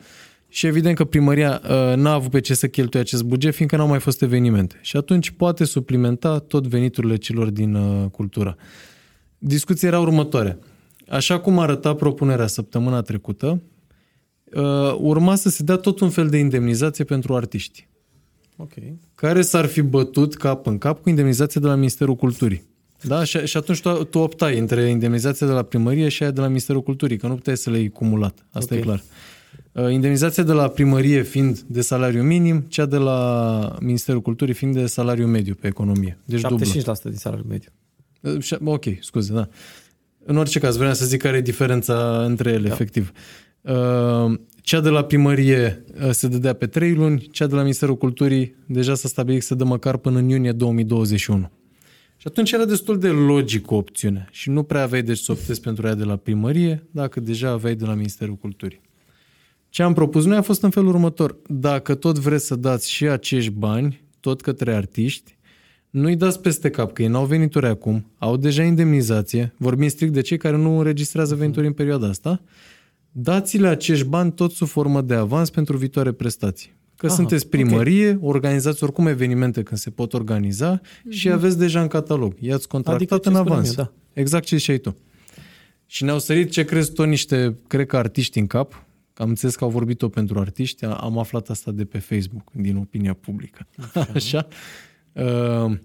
și evident că primăria uh, n-a avut pe ce să cheltuie acest buget, fiindcă n-au mai fost evenimente. Și atunci poate suplimenta tot veniturile celor din uh, cultură. Discuția era următoare. Așa cum arăta propunerea săptămâna trecută, uh, urma să se dea tot un fel de indemnizație pentru artiști,
Ok.
care s-ar fi bătut cap în cap cu indemnizația de la Ministerul Culturii. Da? Și, și atunci tu, tu optai între indemnizația de la primărie și aia de la Ministerul Culturii, că nu puteai să le iei cumulat. Asta
Ok.
e clar. Uh, Indemnizația de la primărie fiind de salariu minim, cea de la Ministerul Culturii fiind de salariu mediu pe economie. Deci dublă.
75% din salariul mediu.
Uh, și- Ok, scuze, da. În orice caz, vreau să zic care e diferența între ele, da. efectiv. Uh, Cea de la primărie uh, se dădea pe 3 luni, cea de la Ministerul Culturii deja s-a stabilit că se dă măcar până în iunie 2021. Și atunci era destul de logic o opțiune și nu prea aveai deci să optezi pentru ea de la primărie, dacă deja aveai de la Ministerul Culturii. Ce am propus noi a fost în felul următor. Dacă tot vreți să dați și acești bani, tot către artiști, nu-i dați peste cap, că ei n-au venituri acum, au deja indemnizație, vorbim strict de cei care nu înregistrează venituri în perioada asta, dați-le acești bani tot sub formă de avans pentru viitoare prestații. Că
Aha,
sunteți primărie, okay. organizați oricum evenimente când se pot organiza mm-hmm. și aveți deja în catalog. I-ați contractat
Adică ce
în
spuneam
avans.
eu, da.
Exact ce ziceai tu. Și ne-au sărit, ce crezi tot, niște, cred că artiști în cap, că am înțeles că au vorbit-o pentru artiști, am aflat asta de pe Facebook, din opinia publică. Așa? Uh,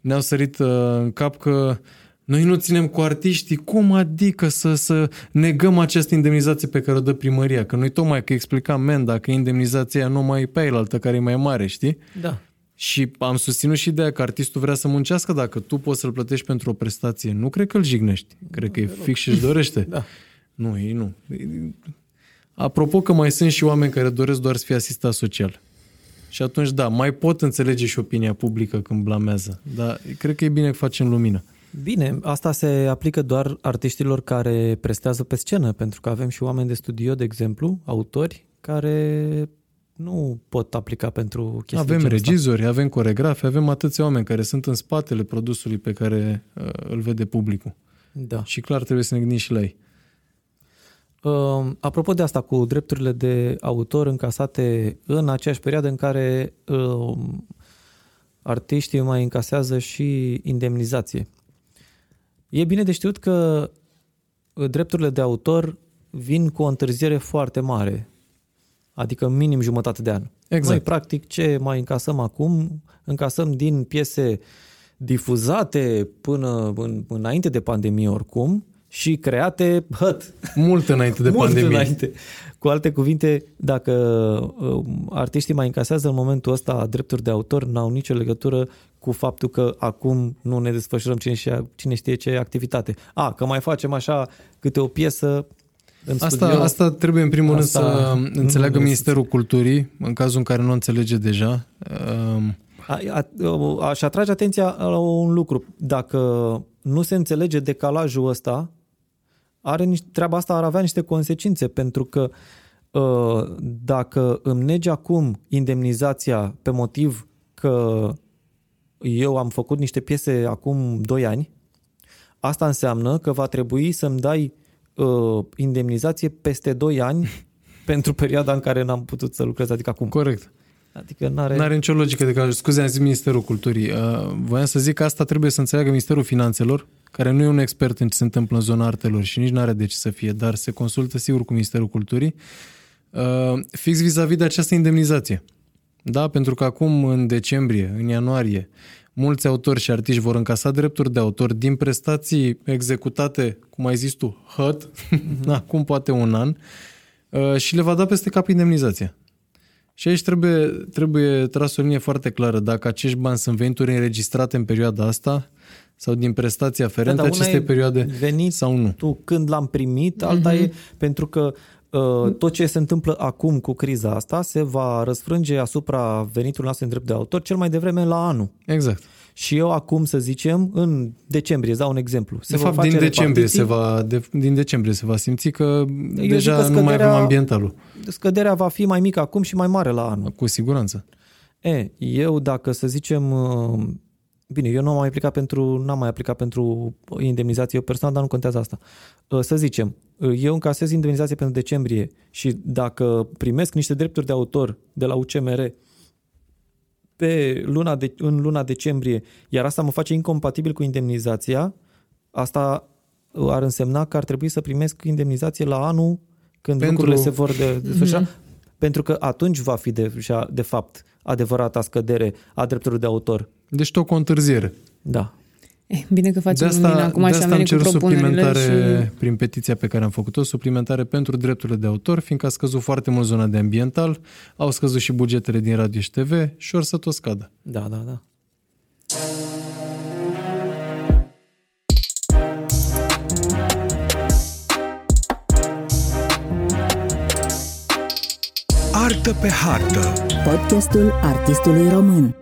Ne-au sărit uh, în cap că noi nu ținem cu artiștii, cum adică să, să negăm această indemnizație pe care o dă primăria? Că noi tocmai că explicam, men, dacă indemnizația aia nu mai e pe aia, altă care e mai mare, știi?
Da.
Și am susținut și ideea că artistul vrea să muncească dacă tu poți să-l plătești pentru o prestație. Nu cred că îl jignești. Cred că e fix și își dorește.
Da.
Nu, ei nu. Apropo că mai sunt și oameni care doresc doar să fie asistat social. Și atunci, da, mai pot înțelege și opinia publică când blamează. Dar cred că e bine că facem lumină.
Bine, asta se aplică doar artiștilor care prestează pe scenă, pentru că avem și oameni de studio, de exemplu, autori, care nu pot aplica pentru chestii
Avem regizori, asta. avem coregrafi, avem atâția oameni care sunt în spatele produsului pe care uh, îl vede publicul.
Da.
Și clar trebuie să ne gândim și la ei.
Uh, apropo de asta, cu drepturile de autor încasate în aceeași perioadă în care uh, artiștii mai încasează și indemnizație. E bine de știut că uh, drepturile de autor vin cu o întârziere foarte mare, adică minim jumătate de an.
Exact.
Noi, practic, ce mai încasăm acum, încasăm din piese difuzate până în, înainte de pandemie oricum și create hăt.
Mult înainte de
Mult
pandemie.
Înainte. Cu alte cuvinte, dacă uh, artiștii mai încasează în momentul ăsta drepturi de autor, n-au nicio legătură cu faptul că acum nu ne desfășurăm cine știe, cine știe ce activitate. A, că mai facem așa câte o piesă în
Asta,
studio.
asta trebuie în primul
Asta
rând să înțeleagă
nu
Ministerul Culturii, în cazul în care nu înțelege deja. Um,
A, a, aș atrage atenția la un lucru. Dacă nu se înțelege decalajul ăsta, are niște, treaba asta ar avea niște consecințe, pentru că uh, dacă îmi negi acum indemnizația pe motiv că eu am făcut niște piese acum 2 ani, asta înseamnă că va trebui să-mi dai uh, indemnizație peste 2 ani pentru perioada în care n-am putut să lucrez, adică acum.
corect.
Adică n-are...
Nu are nicio logică de că, scuze, am zis Ministerul Culturii. Uh, voiam să zic că asta trebuie să înțeleagă Ministerul Finanțelor, care nu e un expert în ce se întâmplă în zona artelor și nici nu are de ce să fie, dar se consultă sigur cu Ministerul Culturii, uh, fix vis-a-vis de această indemnizație. Da, pentru că acum, în decembrie, în ianuarie, mulți autori și artiști vor încasa drepturi de autor din prestații executate, cum ai zis tu, hăt, acum poate un an, uh, și le va da peste cap indemnizația. Și aici trebuie, trebuie tras o linie foarte clară. Dacă acești bani sunt venituri înregistrate în perioada asta sau din prestații aferente
Da, dar una
acestei
e
perioade
venit
sau nu.
tu când l-am primit, alta e pentru că uh, tot ce se întâmplă acum cu criza asta se va răsfrânge asupra venitului noastre în drept de autor cel mai devreme la anul.
Exact.
Și eu acum, să zicem, în decembrie, îți dau un exemplu. Se
De
vor
fapt, din
face
decembrie, se
repartiții,
va, de, din decembrie se va simți că
zic
deja
că
nu mai avem
scăderea-
ambientalul.
Scăderea va fi mai mică acum și mai mare la anul.
Cu siguranță.
E, eu dacă să zicem, uh, bine, eu nu am mai aplicat pentru, n-am mai aplicat pentru indemnizație eu personal, dar nu contează asta. Uh, Să zicem, uh, eu încasez indemnizație pentru decembrie și dacă primesc niște drepturi de autor de la UCMR pe luna de, în luna decembrie, iar asta mă face incompatibil cu indemnizația, asta uh, ar însemna că ar trebui să primesc indemnizație la anul când
Pentru-
lucrurile se vor de, desfășura, pentru că atunci va fi deja, de fapt, adevărata scădere a drepturilor de autor.
Deci tot cu o întârziere.
Da.
Eh, bine că
De
facem
asta,
lumina acum
de
și
asta
am
am
venit cu
cerut
propunerile
suplimentare
și...
prin petiția pe care am făcut-o, suplimentare pentru drepturile de autor, fiindcă a scăzut foarte mult zona de ambiental, au scăzut și bugetele din radio și TV și or să tot scadă.
Da, da, da.
Artă pe hartă
Podcastul artistului român